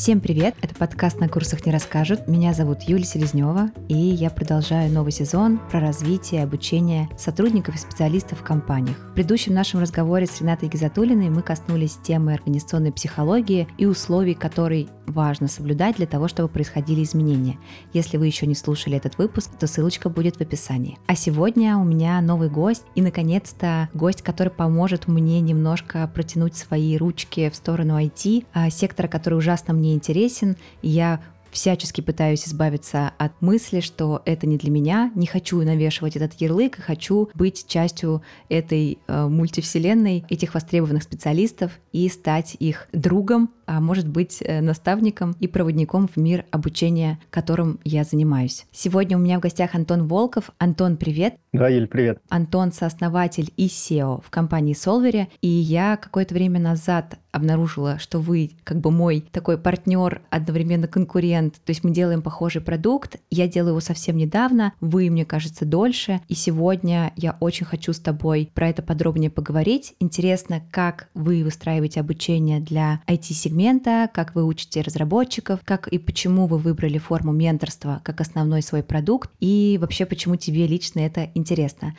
Всем привет! Это подкаст «На курсах не расскажут». Меня зовут Юлия Селезнева, и я продолжаю новый сезон про развитие и обучение сотрудников и специалистов в компаниях. В предыдущем нашем разговоре с Ренатой Гизатулиной мы коснулись темы организационной психологии и условий, которые важно соблюдать для того, чтобы происходили изменения. Если вы еще не слушали этот выпуск, то ссылочка будет в описании. А сегодня у меня новый гость, и, наконец-то, гость, который поможет мне немножко протянуть свои ручки в сторону IT, а, сектора, который ужасно мне интересен. Я всячески пытаюсь избавиться от мысли, что это не для меня, не хочу навешивать этот ярлык, и хочу быть частью этой э, мультивселенной, этих востребованных специалистов и стать их другом, а может быть э, наставником и проводником в мир обучения, которым я занимаюсь. Сегодня у меня в гостях Антон Волков. Антон, привет. Да, Ель, привет. Антон сооснователь и SEO в компании Solvery, и я какое-то время назад обнаружила, что вы как бы мой такой партнер, одновременно конкурент, то есть мы делаем похожий продукт, я делаю его совсем недавно, вы, мне кажется, дольше, и сегодня я очень хочу с тобой про это подробнее поговорить. Интересно, как вы выстраиваете обучение для IT-сегмента, как вы учите разработчиков, как и почему вы выбрали форму менторства как основной свой продукт, и вообще почему тебе лично это.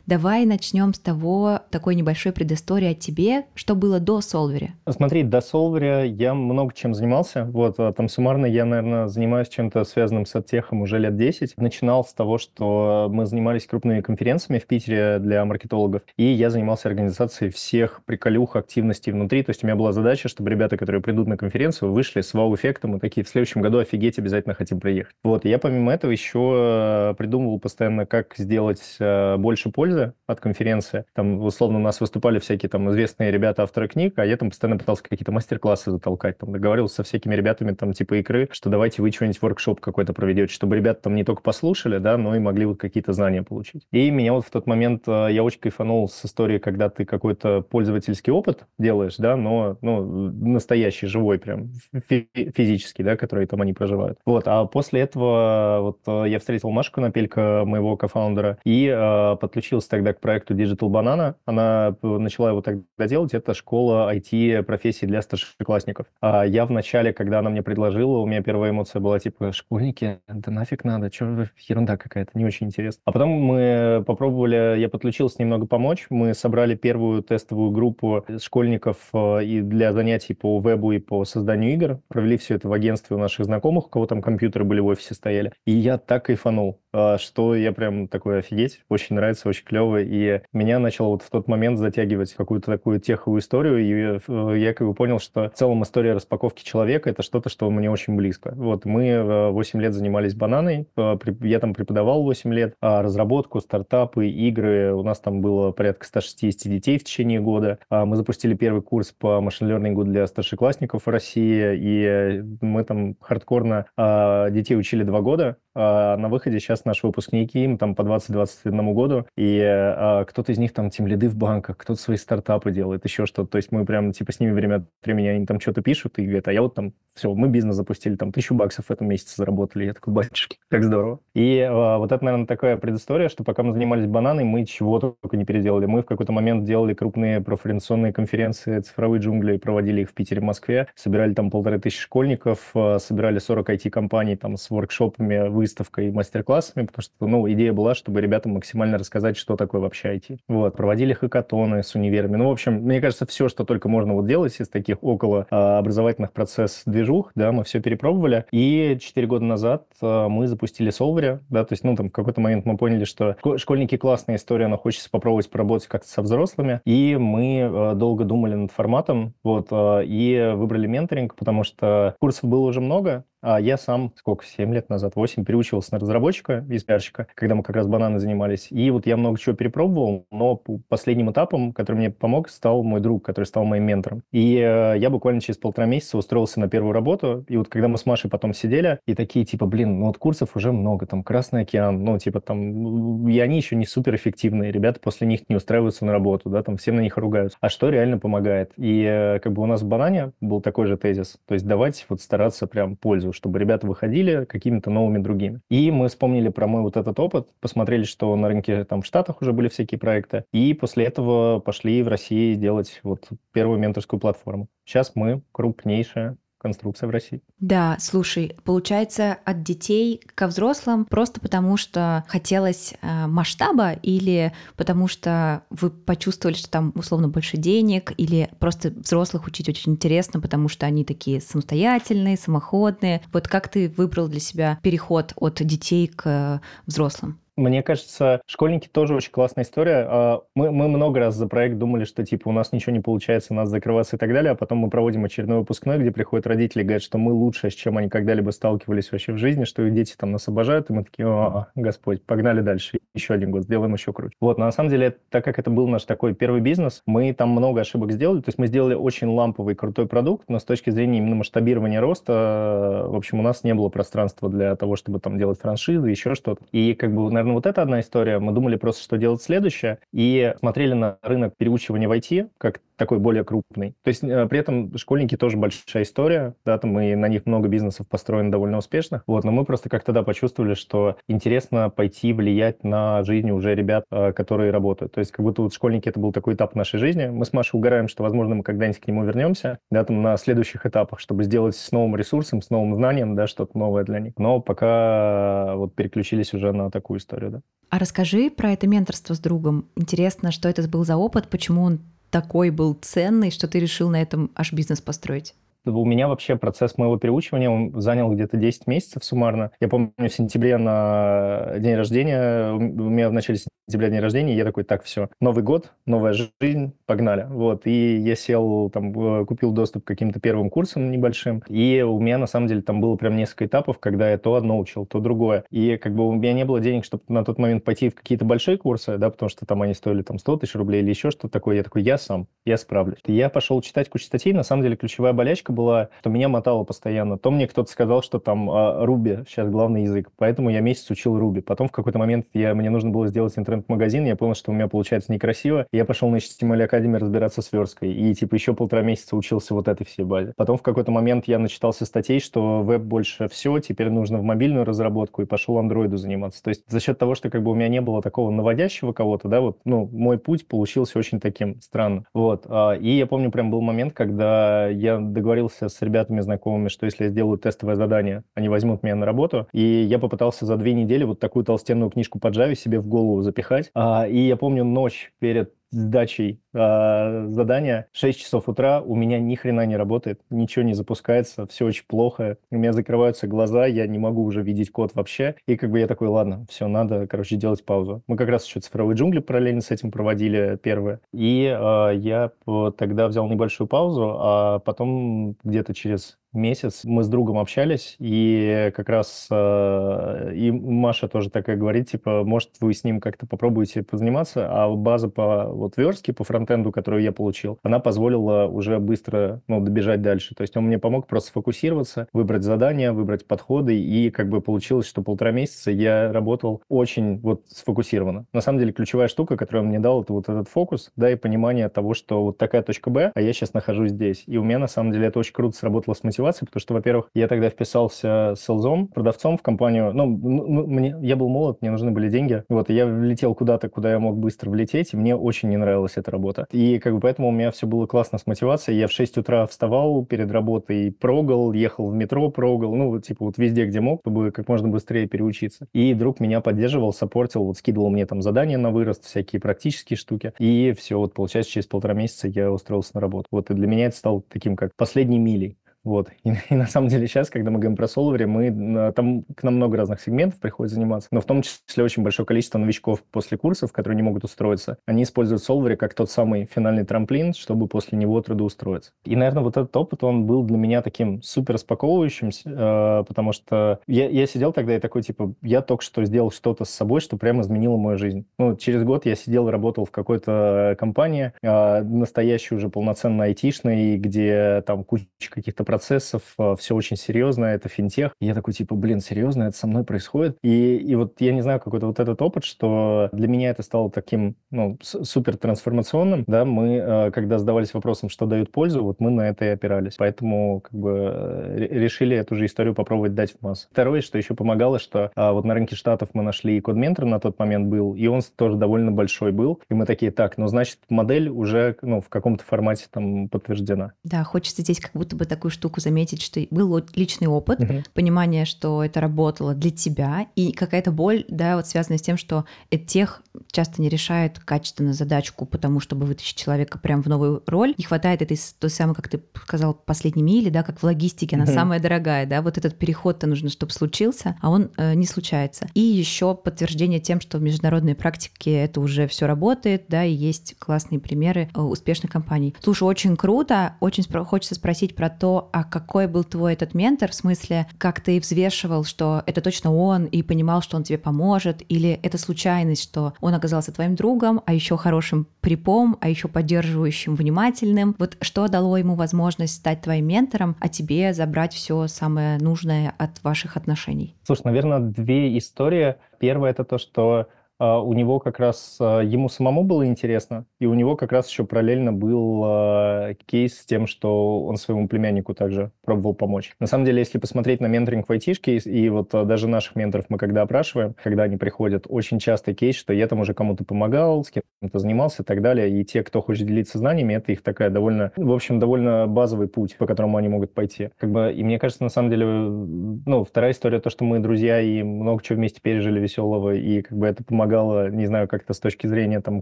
Давай начнем с того, такой небольшой предыстории о тебе, что было до Solvery. Смотри, до Solver я много чем занимался. Вот, а там суммарно я, наверное, занимаюсь чем-то связанным с оттехом уже лет 10. Начинал с того, что мы занимались крупными конференциями в Питере для маркетологов, и я занимался организацией всех приколюх, активностей внутри. То есть у меня была задача, чтобы ребята, которые придут на конференцию, вышли с вау-эффектом и такие, в следующем году офигеть, обязательно хотим приехать. Вот, и я помимо этого еще придумывал постоянно, как сделать э, больше пользы от конференции. Там, условно, у нас выступали всякие там известные ребята, авторы книг, а я там постоянно пытался какие-то мастер-классы затолкать. Там договаривался со всякими ребятами, там, типа игры, что давайте вы что-нибудь воркшоп какой-то проведете, чтобы ребята там не только послушали, да, но и могли вот какие-то знания получить. И меня вот в тот момент, э, я очень кайфанул с истории, когда ты какой-то пользовательский опыт делаешь, да, но, ну, настоящий, живой прям, физический, да, который там они проживают. Вот, а после этого вот э, я встретил Машку Напелька, моего кофаундера, и э, подключился тогда к проекту Digital Banana. Она э, начала его тогда делать. Это школа IT профессии сессии для старшеклассников. А я в начале, когда она мне предложила, у меня первая эмоция была типа, школьники, да нафиг надо, что ерунда какая-то, не очень интересно. А потом мы попробовали, я подключился немного помочь, мы собрали первую тестовую группу школьников э, и для занятий по вебу и по созданию игр, провели все это в агентстве у наших знакомых, у кого там компьютеры были в офисе стояли, и я так кайфанул. Что я прям такой офигеть, очень нравится, очень клево, и меня начало вот в тот момент затягивать какую-то такую теховую историю, и э, я как бы понял, что в целом история распаковки человека — это что-то, что мне очень близко. Вот мы 8 э, лет занимались бананой, э, я там преподавал 8 лет, а разработку, стартапы, игры, у нас там было порядка 160 детей в течение года. А мы запустили первый курс по машин-лернингу для старшеклассников в России, и мы там хардкорно а, детей учили два года, на выходе сейчас наши выпускники, им там по 20-21 году, и а, кто-то из них там тем лиды в банках, кто-то свои стартапы делает, еще что-то. То есть мы прям типа с ними время от времени, они там что-то пишут и говорят, а я вот там, все, мы бизнес запустили, там тысячу баксов в этом месяце заработали. Я такой, батюшки, как здорово. И а, вот это, наверное, такая предыстория, что пока мы занимались бананой, мы чего только не переделали. Мы в какой-то момент делали крупные профориентационные конференции «Цифровые джунгли», проводили их в Питере, Москве, собирали там полторы тысячи школьников, а, собирали 40 IT-компаний там с воркшопами, выставкой и мастер-классами, потому что, ну, идея была, чтобы ребятам максимально рассказать, что такое вообще IT. Вот, проводили хакатоны с универами. Ну, в общем, мне кажется, все, что только можно вот делать из таких около а, образовательных процесс-движух, да, мы все перепробовали. И 4 года назад а, мы запустили Solvery, да, то есть, ну, там, в какой-то момент мы поняли, что школьники классная история, но хочется попробовать поработать как-то со взрослыми. И мы а, долго думали над форматом, вот, и выбрали менторинг, потому что курсов было уже много, а я сам, сколько, 7 лет назад, 8, переучивался на разработчика из пиарщика, когда мы как раз бананы занимались. И вот я много чего перепробовал, но последним этапом, который мне помог, стал мой друг, который стал моим ментором. И э, я буквально через полтора месяца устроился на первую работу. И вот когда мы с Машей потом сидели, и такие типа, блин, ну вот курсов уже много, там Красный океан, ну типа там, и они еще не суперэффективные. Ребята после них не устраиваются на работу, да, там всем на них ругаются. А что реально помогает? И э, как бы у нас в банане был такой же тезис. То есть давайте вот стараться прям пользу чтобы ребята выходили какими-то новыми другими. И мы вспомнили про мой вот этот опыт, посмотрели, что на рынке там в Штатах уже были всякие проекты, и после этого пошли в России делать вот первую менторскую платформу. Сейчас мы крупнейшая конструкция в России. Да, слушай, получается, от детей ко взрослым просто потому, что хотелось э, масштаба или потому что вы почувствовали, что там условно больше денег, или просто взрослых учить очень интересно, потому что они такие самостоятельные, самоходные. Вот как ты выбрал для себя переход от детей к взрослым? Мне кажется, школьники тоже очень классная история. А, мы, мы много раз за проект думали, что типа у нас ничего не получается, нас закрываться и так далее, а потом мы проводим очередной выпускной, где приходят родители и говорят, что мы лучше, с чем они когда-либо сталкивались вообще в жизни, что их дети там нас обожают, и мы такие, о, Господь, погнали дальше, еще один год, сделаем еще круче. Вот, но на самом деле, так как это был наш такой первый бизнес, мы там много ошибок сделали, то есть мы сделали очень ламповый, крутой продукт, но с точки зрения именно масштабирования роста, в общем, у нас не было пространства для того, чтобы там делать франшизы, еще что-то. И как бы, наверное, вот это одна история. Мы думали просто, что делать следующее, и смотрели на рынок переучивания в IT как такой более крупный. То есть э, при этом школьники тоже большая история, да, там и на них много бизнесов построено довольно успешно. Вот, но мы просто как тогда почувствовали, что интересно пойти влиять на жизнь уже ребят, э, которые работают. То есть как будто вот школьники это был такой этап нашей жизни. Мы с Машей угораем, что, возможно, мы когда-нибудь к нему вернемся, да, там на следующих этапах, чтобы сделать с новым ресурсом, с новым знанием, да, что-то новое для них. Но пока вот переключились уже на такую историю, да. А расскажи про это менторство с другом. Интересно, что это был за опыт, почему он такой был ценный, что ты решил на этом аж бизнес построить? У меня вообще процесс моего переучивания занял где-то 10 месяцев суммарно. Я помню, в сентябре на день рождения, у меня в начале сентября день рождения, я такой, так, все, Новый год, новая жизнь, погнали. Вот, и я сел, там, купил доступ к каким-то первым курсам небольшим, и у меня, на самом деле, там было прям несколько этапов, когда я то одно учил, то другое. И как бы у меня не было денег, чтобы на тот момент пойти в какие-то большие курсы, да, потому что там они стоили там 100 тысяч рублей или еще что-то такое. Я такой, я сам, я справлюсь. Я пошел читать кучу статей, на самом деле ключевая болячка была, что меня мотало постоянно. То мне кто-то сказал, что там Руби сейчас главный язык, поэтому я месяц учил Руби. Потом в какой-то момент я, мне нужно было сделать интернет-магазин, я понял, что у меня получается некрасиво, я пошел на HTML Academy разбираться с версткой, и типа еще полтора месяца учился вот этой всей базе. Потом в какой-то момент я начитался статей, что веб больше все, теперь нужно в мобильную разработку, и пошел андроиду заниматься. То есть за счет того, что как бы у меня не было такого наводящего кого-то, да, вот, ну, мой путь получился очень таким странным. Вот. А, и я помню, прям был момент, когда я договорился с ребятами знакомыми, что если я сделаю тестовое задание, они возьмут меня на работу, и я попытался за две недели вот такую толстенную книжку по Java себе в голову запихать, а, и я помню ночь перед сдачей э, задания. 6 часов утра у меня ни хрена не работает, ничего не запускается, все очень плохо, у меня закрываются глаза, я не могу уже видеть код вообще, и как бы я такой, ладно, все, надо, короче, делать паузу. Мы как раз еще цифровые джунгли параллельно с этим проводили первое, и э, я тогда взял небольшую паузу, а потом где-то через месяц мы с другом общались, и как раз э, и Маша тоже такая говорит, типа, может, вы с ним как-то попробуете позаниматься, а база по вот верстке, по фронтенду, которую я получил, она позволила уже быстро, ну, добежать дальше. То есть он мне помог просто сфокусироваться, выбрать задания, выбрать подходы, и как бы получилось, что полтора месяца я работал очень вот сфокусированно. На самом деле ключевая штука, которую он мне дал, это вот этот фокус, да, и понимание того, что вот такая точка Б, а я сейчас нахожусь здесь. И у меня на самом деле это очень круто сработало с мотивацией мотивации, потому что, во-первых, я тогда вписался селзом, продавцом в компанию. Ну, ну, мне, я был молод, мне нужны были деньги. Вот, и я влетел куда-то, куда я мог быстро влететь, и мне очень не нравилась эта работа. И как бы поэтому у меня все было классно с мотивацией. Я в 6 утра вставал перед работой, прогал, ехал в метро, прогал, ну, типа вот везде, где мог, чтобы как можно быстрее переучиться. И друг меня поддерживал, саппортил, вот скидывал мне там задания на вырост, всякие практические штуки. И все, вот получается, через полтора месяца я устроился на работу. Вот, и для меня это стало таким, как последней милей. Вот. И, и на самом деле сейчас, когда мы говорим про Solver, мы, там к нам много разных сегментов приходит заниматься, но в том числе очень большое количество новичков после курсов, которые не могут устроиться, они используют Solver как тот самый финальный трамплин, чтобы после него трудоустроиться. И, наверное, вот этот опыт, он был для меня таким супер распаковывающим, э, потому что я, я сидел тогда и такой, типа, я только что сделал что-то с собой, что прямо изменило мою жизнь. Ну, через год я сидел и работал в какой-то компании, э, настоящей уже полноценно айтишной, где там куча каких-то процессов, а, все очень серьезно, это финтех. И я такой, типа, блин, серьезно, это со мной происходит? И, и вот я не знаю, какой-то вот этот опыт, что для меня это стало таким, ну, супер трансформационным, да, мы, а, когда задавались вопросом, что дают пользу, вот мы на это и опирались. Поэтому, как бы, э, решили эту же историю попробовать дать в массу. Второе, что еще помогало, что а, вот на рынке Штатов мы нашли код ментор на тот момент был, и он тоже довольно большой был. И мы такие, так, ну, значит, модель уже, ну, в каком-то формате там подтверждена. Да, хочется здесь как будто бы такую штуку заметить, что был личный опыт, угу. понимание, что это работало для тебя, и какая-то боль, да, вот связанная с тем, что тех часто не решает качественно задачку, потому чтобы вытащить человека прям в новую роль. Не хватает этой, то самое, как ты сказал, последней мили, да, как в логистике, она угу. самая дорогая, да, вот этот переход-то нужно, чтобы случился, а он э, не случается. И еще подтверждение тем, что в международной практике это уже все работает, да, и есть классные примеры э, успешных компаний. Слушай, очень круто, очень спро- хочется спросить про то, а какой был твой этот ментор, в смысле, как ты взвешивал, что это точно он, и понимал, что он тебе поможет, или это случайность, что он оказался твоим другом, а еще хорошим припом, а еще поддерживающим, внимательным. Вот что дало ему возможность стать твоим ментором, а тебе забрать все самое нужное от ваших отношений? Слушай, наверное, две истории. Первая это то, что у него как раз, а, ему самому было интересно, и у него как раз еще параллельно был а, кейс с тем, что он своему племяннику также пробовал помочь. На самом деле, если посмотреть на менторинг в айтишке, и вот даже наших менторов мы когда опрашиваем, когда они приходят, очень часто кейс, что я там уже кому-то помогал, с кем-то занимался и так далее, и те, кто хочет делиться знаниями, это их такая довольно, в общем, довольно базовый путь, по которому они могут пойти. Как бы, и мне кажется, на самом деле, ну, вторая история, то, что мы друзья и много чего вместе пережили веселого, и как бы это помогает помогало, не знаю, как-то с точки зрения там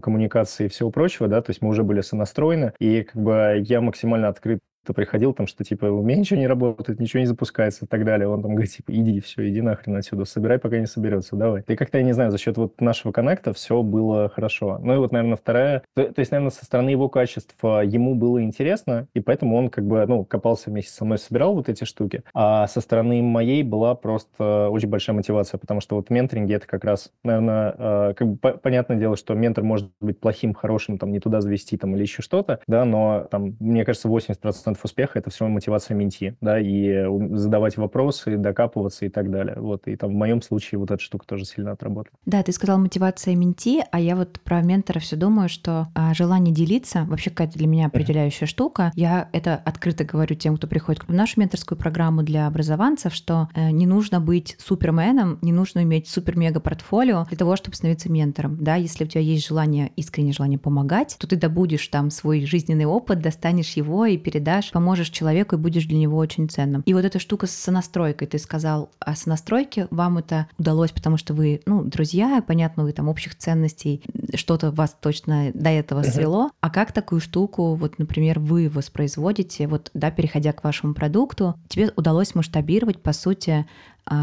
коммуникации и всего прочего, да, то есть мы уже были сонастроены, и как бы я максимально открыт кто приходил, там, что, типа, у меня ничего не работает, ничего не запускается и так далее. Он там говорит, типа, иди, все, иди нахрен отсюда, собирай, пока не соберется, давай. И как-то, я не знаю, за счет вот нашего коннекта все было хорошо. Ну и вот, наверное, вторая, то, то есть, наверное, со стороны его качества ему было интересно, и поэтому он как бы, ну, копался вместе со мной, собирал вот эти штуки. А со стороны моей была просто очень большая мотивация, потому что вот менторинг это как раз, наверное, э, как бы понятное дело, что ментор может быть плохим, хорошим, там, не туда завести, там, или еще что-то, да, но там, мне кажется, 80% процентов успеха это все мотивация менти, да, и задавать вопросы, докапываться и так далее. Вот, и там в моем случае вот эта штука тоже сильно отработала. Да, ты сказал мотивация менти, а я вот про ментора все думаю, что а, желание делиться вообще какая-то для меня определяющая uh-huh. штука. Я это открыто говорю тем, кто приходит в нашу менторскую программу для образованцев, что э, не нужно быть суперменом, не нужно иметь супер-мега портфолио для того, чтобы становиться ментором. Да, если у тебя есть желание, искреннее желание помогать, то ты добудешь там свой жизненный опыт, достанешь его и передашь помогаешь, поможешь человеку и будешь для него очень ценным. И вот эта штука с сонастройкой, ты сказал о сонастройке, вам это удалось, потому что вы, ну, друзья, понятно, вы там общих ценностей, что-то вас точно до этого свело. А как такую штуку, вот, например, вы воспроизводите, вот, да, переходя к вашему продукту, тебе удалось масштабировать, по сути,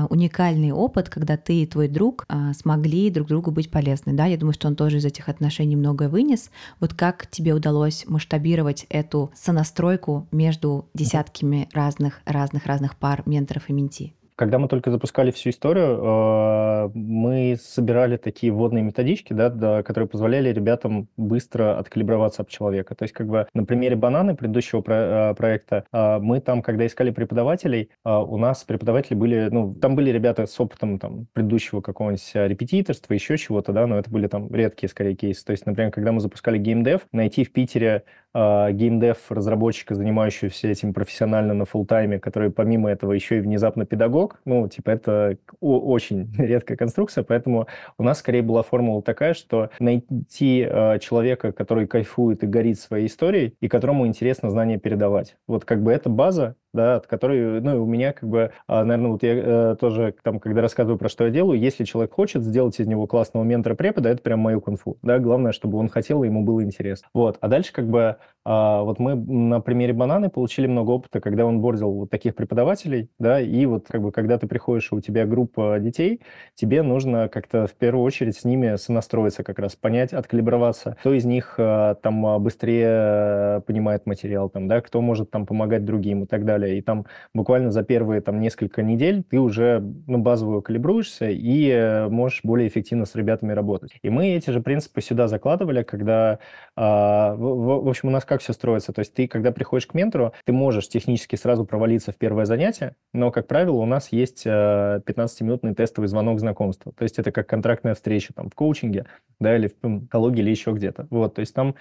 уникальный опыт, когда ты и твой друг а, смогли друг другу быть полезны. Да? Я думаю, что он тоже из этих отношений многое вынес. Вот как тебе удалось масштабировать эту сонастройку между десятками разных, разных, разных пар менторов и менти? Когда мы только запускали всю историю, э, мы собирали такие вводные методички, да, которые позволяли ребятам быстро откалиброваться об человека. То есть, как бы на примере бананы предыдущего про- э, проекта, э, мы там, когда искали преподавателей, у нас преподаватели были, ну, там были ребята с опытом там предыдущего какого-нибудь репетиторства, еще чего-то, да, но это были там редкие, скорее, кейсы. То есть, например, когда мы запускали геймдев, найти в Питере геймдев разработчика, занимающегося этим профессионально на фултайме, который помимо этого еще и внезапно педагог, ну, типа, это очень редкая конструкция, поэтому у нас скорее была формула такая, что найти э, человека, который кайфует и горит своей историей, и которому интересно знания передавать. Вот как бы это база, да, от которой, ну, у меня как бы, а, наверное, вот я э, тоже там, когда рассказываю про что я делаю, если человек хочет сделать из него классного ментора-препода, это прям мою кунфу, да, главное, чтобы он хотел, и ему было интересно. Вот, а дальше как бы, а, вот мы на примере бананы получили много опыта, когда он бордил вот таких преподавателей, да, и вот как бы, когда ты приходишь, у тебя группа детей, тебе нужно как-то в первую очередь с ними сонастроиться как раз, понять, откалиброваться, кто из них а, там быстрее понимает материал, там, да, кто может там помогать другим и так далее далее. И там буквально за первые там несколько недель ты уже ну, базовую калибруешься и э, можешь более эффективно с ребятами работать. И мы эти же принципы сюда закладывали, когда, а, в, в общем, у нас как все строится. То есть ты, когда приходишь к ментору, ты можешь технически сразу провалиться в первое занятие, но, как правило, у нас есть 15-минутный э, тестовый звонок знакомства. То есть это как контрактная встреча там в коучинге, да, или в экологии, или еще где-то. Вот, то есть там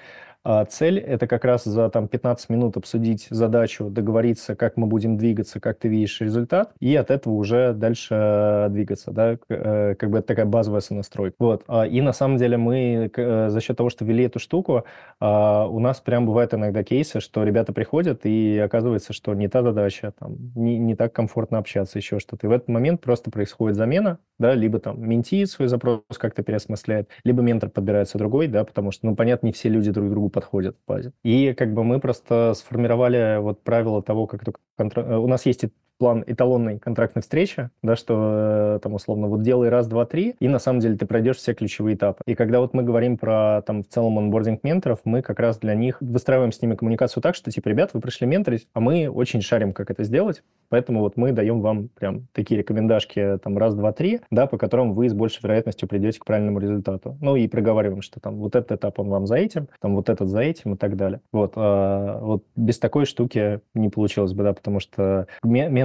цель — это как раз за там 15 минут обсудить задачу, договориться, как мы будем двигаться, как ты видишь результат, и от этого уже дальше двигаться, да, э, как бы это такая базовая сонастройка. Вот. А, и на самом деле мы э, за счет того, что ввели эту штуку, а, у нас прям бывают иногда кейсы, что ребята приходят, и оказывается, что не та задача, там, не, не так комфортно общаться, еще что-то. И в этот момент просто происходит замена, да, либо там менти свой запрос как-то переосмысляет, либо ментор подбирается другой, да, потому что, ну, понятно, не все люди друг другу подходят в базе. И как бы мы просто сформировали вот правила того, как только контр... Э, у нас есть план эталонной контрактной встречи, да, что э, там условно вот делай раз, два, три, и на самом деле ты пройдешь все ключевые этапы. И когда вот мы говорим про там в целом онбординг менторов, мы как раз для них выстраиваем с ними коммуникацию так, что типа, ребят, вы пришли менторить, а мы очень шарим, как это сделать, поэтому вот мы даем вам прям такие рекомендашки там раз, два, три, да, по которым вы с большей вероятностью придете к правильному результату. Ну и проговариваем, что там вот этот этап он вам за этим, там вот этот за этим и так далее. Вот, а, вот без такой штуки не получилось бы, да, потому что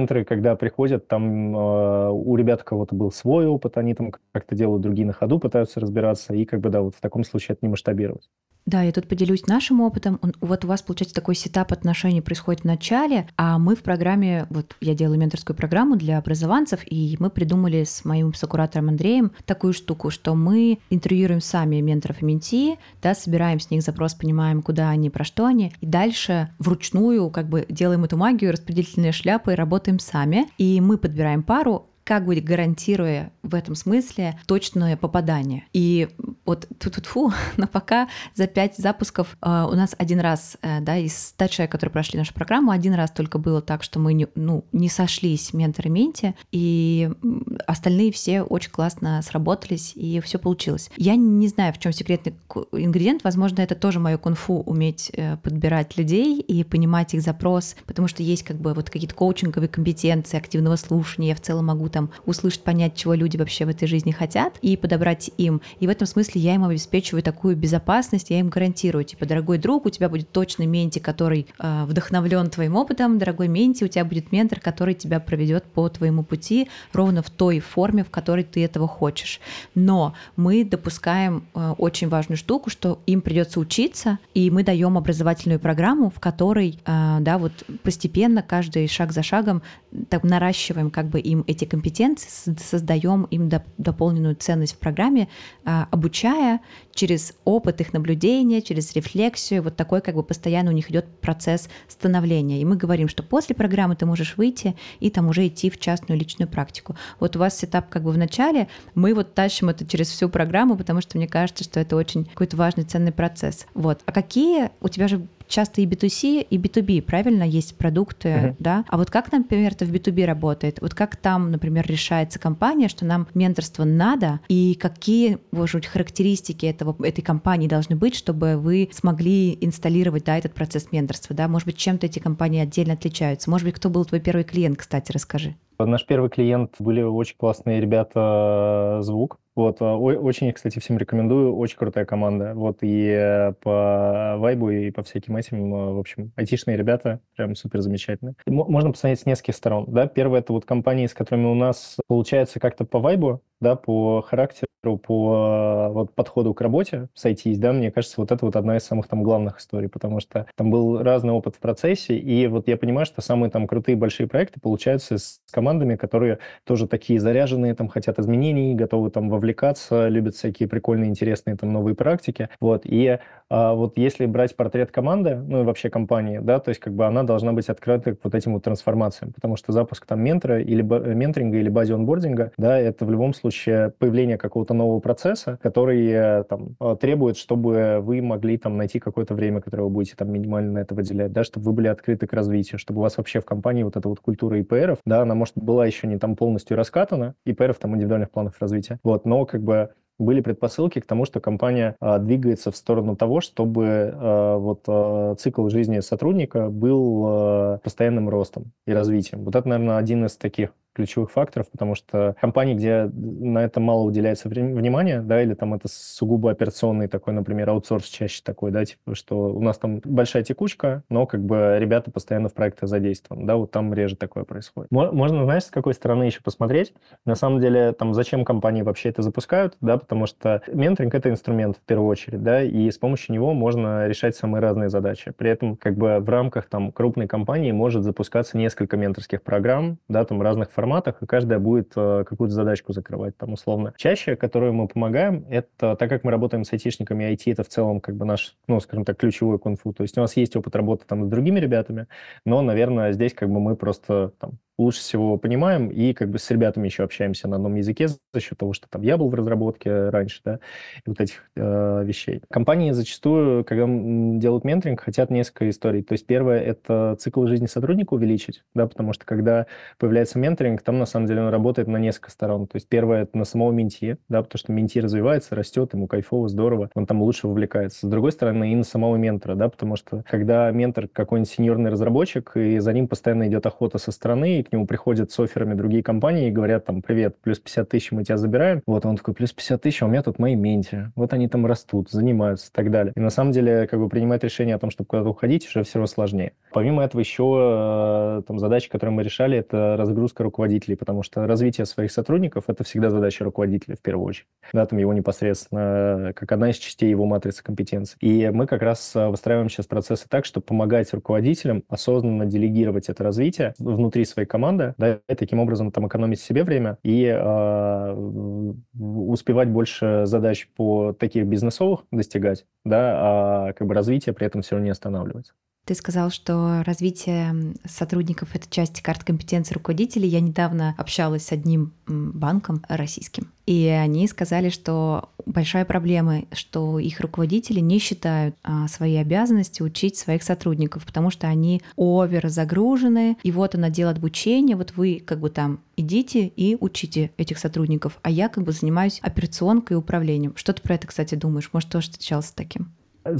менторы, когда приходят, там э, у ребят у кого-то был свой опыт, они там как-то делают, другие на ходу пытаются разбираться, и как бы, да, вот в таком случае это не масштабировать. Да, я тут поделюсь нашим опытом. Вот у вас, получается, такой сетап отношений происходит в начале, а мы в программе, вот я делаю менторскую программу для образованцев, и мы придумали с моим сокуратором Андреем такую штуку, что мы интервьюируем сами менторов и менти, да, собираем с них запрос, понимаем, куда они, про что они, и дальше вручную как бы делаем эту магию, распределительные шляпы, работаем сами, и мы подбираем пару, как бы гарантируя в этом смысле точное попадание. И вот тут фу, но пока за пять запусков э, у нас один раз, э, да, из 100 человек, которые прошли нашу программу, один раз только было так, что мы не, ну, не сошлись ментор и менти, и остальные все очень классно сработались, и все получилось. Я не знаю, в чем секретный ингредиент, возможно, это тоже мое кунг-фу, уметь э, подбирать людей и понимать их запрос, потому что есть как бы вот какие-то коучинговые компетенции, активного слушания, я в целом могу там услышать, понять, чего люди вообще в этой жизни хотят, и подобрать им. И в этом смысле я им обеспечиваю такую безопасность, я им гарантирую, типа, дорогой друг, у тебя будет точно менти, который э, вдохновлен твоим опытом, дорогой менти, у тебя будет ментор, который тебя проведет по твоему пути ровно в той форме, в которой ты этого хочешь. Но мы допускаем э, очень важную штуку, что им придется учиться, и мы даем образовательную программу, в которой, э, да, вот постепенно, каждый шаг за шагом так, наращиваем как бы им эти компетенции компетенции, создаем им дополненную ценность в программе, а, обучая через опыт их наблюдения, через рефлексию, вот такой как бы постоянно у них идет процесс становления. И мы говорим, что после программы ты можешь выйти и там уже идти в частную личную практику. Вот у вас сетап как бы в начале, мы вот тащим это через всю программу, потому что мне кажется, что это очень какой-то важный, ценный процесс. Вот. А какие у тебя же часто и B2C, и B2B, правильно, есть продукты, uh-huh. да? А вот как, например, это в B2B работает? Вот как там, например, решается компания, что нам менторство надо, и какие, может быть, характеристики этого, этой компании должны быть, чтобы вы смогли инсталлировать, да, этот процесс менторства, да? Может быть, чем-то эти компании отдельно отличаются? Может быть, кто был твой первый клиент, кстати, расскажи. Наш первый клиент были очень классные ребята «Звук», вот, а, очень, кстати, всем рекомендую, очень крутая команда. Вот, и э, по вайбу, и по всяким этим, э, в общем, айтишные ребята прям супер замечательные. Можно посмотреть с нескольких сторон, да. Первое, это вот компании, с которыми у нас получается как-то по вайбу, да, по характеру, по вот, подходу к работе сойтись, да, мне кажется, вот это вот одна из самых там главных историй, потому что там был разный опыт в процессе, и вот я понимаю, что самые там крутые большие проекты получаются с командами, которые тоже такие заряженные, там хотят изменений, готовы там вовлекаться, любят всякие прикольные, интересные там новые практики, вот, и а, вот если брать портрет команды, ну и вообще компании, да, то есть как бы она должна быть открыта к вот этим вот трансформациям, потому что запуск там ментора или менторинга или базе онбординга, да, это в любом случае случае появления какого-то нового процесса, который э, там, э, требует, чтобы вы могли там найти какое-то время, которое вы будете там минимально на это выделять, да, чтобы вы были открыты к развитию, чтобы у вас вообще в компании вот эта вот культура ИПРов, да, она, может, была еще не там полностью раскатана, ИПРов там индивидуальных планов развития, вот, но как бы были предпосылки к тому, что компания а, двигается в сторону того, чтобы а, вот а, цикл жизни сотрудника был постоянным ростом и развитием. Вот это, наверное, один из таких ключевых факторов, потому что компании, где на это мало уделяется внимания, да, или там это сугубо операционный такой, например, аутсорс чаще такой, да, типа, что у нас там большая текучка, но как бы ребята постоянно в проектах задействованы, да, вот там реже такое происходит. Можно, знаешь, с какой стороны еще посмотреть? На самом деле, там, зачем компании вообще это запускают, да, потому что менторинг — это инструмент в первую очередь, да, и с помощью него можно решать самые разные задачи. При этом, как бы, в рамках там крупной компании может запускаться несколько менторских программ, да, там, разных форматах, и каждая будет э, какую-то задачку закрывать, там, условно. Чаще, которую мы помогаем, это, так как мы работаем с айтишниками, IT — это в целом, как бы, наш, ну, скажем так, ключевой кунг-фу. То есть у нас есть опыт работы там с другими ребятами, но, наверное, здесь, как бы, мы просто там лучше всего понимаем, и как бы с ребятами еще общаемся на одном языке за счет того, что там я был в разработке раньше, да, и вот этих э, вещей. Компании зачастую, когда делают менторинг, хотят несколько историй. То есть первое — это цикл жизни сотрудника увеличить, да, потому что когда появляется менторинг, там на самом деле он работает на несколько сторон. То есть первое — это на самого менти, да, потому что менти развивается, растет, ему кайфово, здорово, он там лучше вовлекается. С другой стороны, и на самого ментора, да, потому что когда ментор какой-нибудь сеньорный разработчик, и за ним постоянно идет охота со стороны, и к нему приходят с офферами другие компании и говорят там, привет, плюс 50 тысяч мы тебя забираем. Вот он такой, плюс 50 тысяч, а у меня тут мои менти. Вот они там растут, занимаются и так далее. И на самом деле, как бы принимать решение о том, чтобы куда-то уходить, уже все равно сложнее. Помимо этого еще э, там задачи, которые мы решали, это разгрузка руководителей, потому что развитие своих сотрудников – это всегда задача руководителя в первую очередь. Да, там его непосредственно, э, как одна из частей его матрицы компетенций. И мы как раз э, выстраиваем сейчас процессы так, чтобы помогать руководителям осознанно делегировать это развитие внутри своей команды, да, и таким образом там экономить себе время и э, успевать больше задач по таких бизнесовых достигать, да, а как бы развитие при этом все равно не останавливается. Ты сказал, что развитие сотрудников — это часть карт компетенции руководителей. Я недавно общалась с одним банком российским, и они сказали, что большая проблема, что их руководители не считают а, свои обязанности учить своих сотрудников, потому что они овер загружены, и вот он отдел обучения, вот вы как бы там идите и учите этих сотрудников, а я как бы занимаюсь операционкой и управлением. Что ты про это, кстати, думаешь? Может, тоже встречался с таким?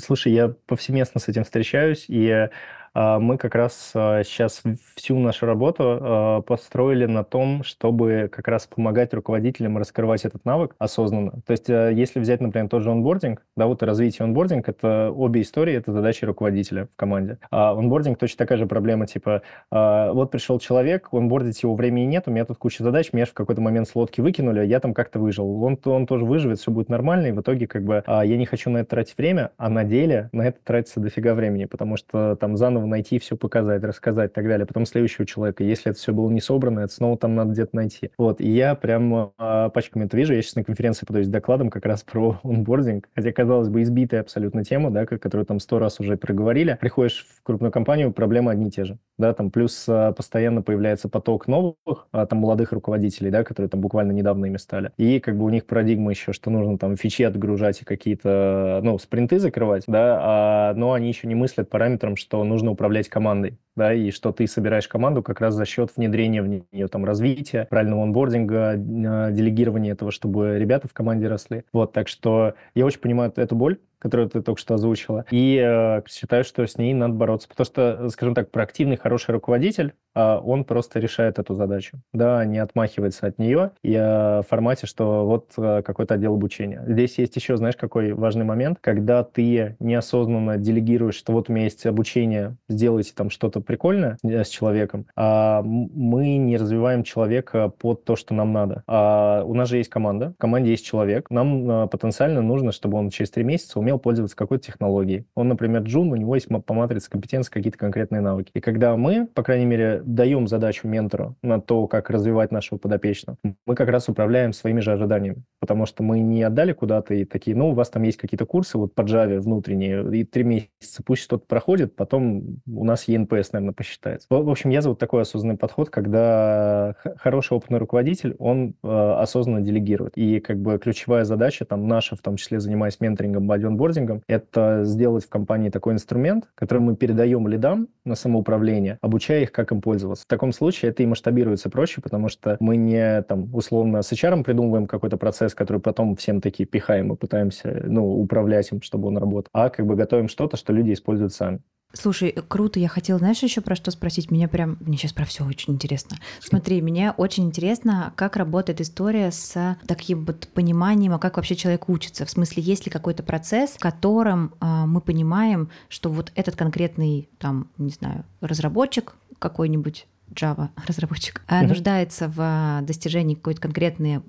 Слушай, я повсеместно с этим встречаюсь, и мы как раз сейчас а, всю нашу работу а, построили на том, чтобы как раз помогать руководителям раскрывать этот навык осознанно. То есть если взять, например, тот же онбординг, да, вот развитие онбординг, это обе истории, это задачи руководителя в команде. А онбординг точно такая же проблема, типа, вот пришел человек, онбордить его времени нет, у меня тут куча задач, меня в какой-то момент с лодки выкинули, я там как-то выжил. Он, он тоже выживет, все будет нормально, и в итоге как бы я не хочу на это тратить время, а на деле на это тратится дофига времени, потому что там заново заново найти, все показать, рассказать и так далее. Потом следующего человека, если это все было не собрано, это снова там надо где-то найти. Вот, и я прям а, пачками это вижу. Я сейчас на конференции подаюсь докладом как раз про онбординг, хотя, казалось бы, избитая абсолютно тема, да, которую там сто раз уже проговорили. Приходишь в крупную компанию, проблемы одни и те же, да, там плюс а, постоянно появляется поток новых, а, там, молодых руководителей, да, которые там буквально недавно ими стали. И как бы у них парадигма еще, что нужно там фичи отгружать и какие-то, ну, спринты закрывать, да, а, но они еще не мыслят параметром, что нужно управлять командой, да, и что ты собираешь команду как раз за счет внедрения в нее, там, развития, правильного онбординга, а, делегирования этого, чтобы ребята в команде росли. Вот, так что я очень понимаю эту боль, которую ты только что озвучила, и э, считаю, что с ней надо бороться, потому что, скажем так, проактивный, хороший руководитель, э, он просто решает эту задачу, да, не отмахивается от нее и э, в формате, что вот э, какой-то отдел обучения. Здесь есть еще, знаешь, какой важный момент, когда ты неосознанно делегируешь, что вот у меня есть обучение, сделайте там что-то прикольное с человеком, а мы не развиваем человека под то, что нам надо. А у нас же есть команда, в команде есть человек, нам э, потенциально нужно, чтобы он через три месяца умел умел пользоваться какой-то технологией. Он, например, джун, у него есть по матрице компетенции какие-то конкретные навыки. И когда мы, по крайней мере, даем задачу ментору на то, как развивать нашего подопечного, мы как раз управляем своими же ожиданиями. Потому что мы не отдали куда-то и такие, ну, у вас там есть какие-то курсы вот по Java внутренние, и три месяца пусть что-то проходит, потом у нас ЕНПС, наверное, посчитается. В общем, я за такой осознанный подход, когда хороший опытный руководитель, он э, осознанно делегирует. И как бы ключевая задача, там, наша, в том числе занимаясь менторингом, бадион онбордингом, это сделать в компании такой инструмент, который мы передаем лидам на самоуправление, обучая их, как им пользоваться. В таком случае это и масштабируется проще, потому что мы не там условно с HR придумываем какой-то процесс, который потом всем такие пихаем и пытаемся ну, управлять им, чтобы он работал, а как бы готовим что-то, что люди используют сами. Слушай, круто. Я хотела, знаешь, еще про что спросить? Меня прям, мне сейчас про все очень интересно. Смотри, мне очень интересно, как работает история с таким вот пониманием, а как вообще человек учится. В смысле, есть ли какой-то процесс, в котором э, мы понимаем, что вот этот конкретный, там, не знаю, разработчик какой-нибудь Java разработчик, mm-hmm. нуждается в а, достижении какой-то конкретной,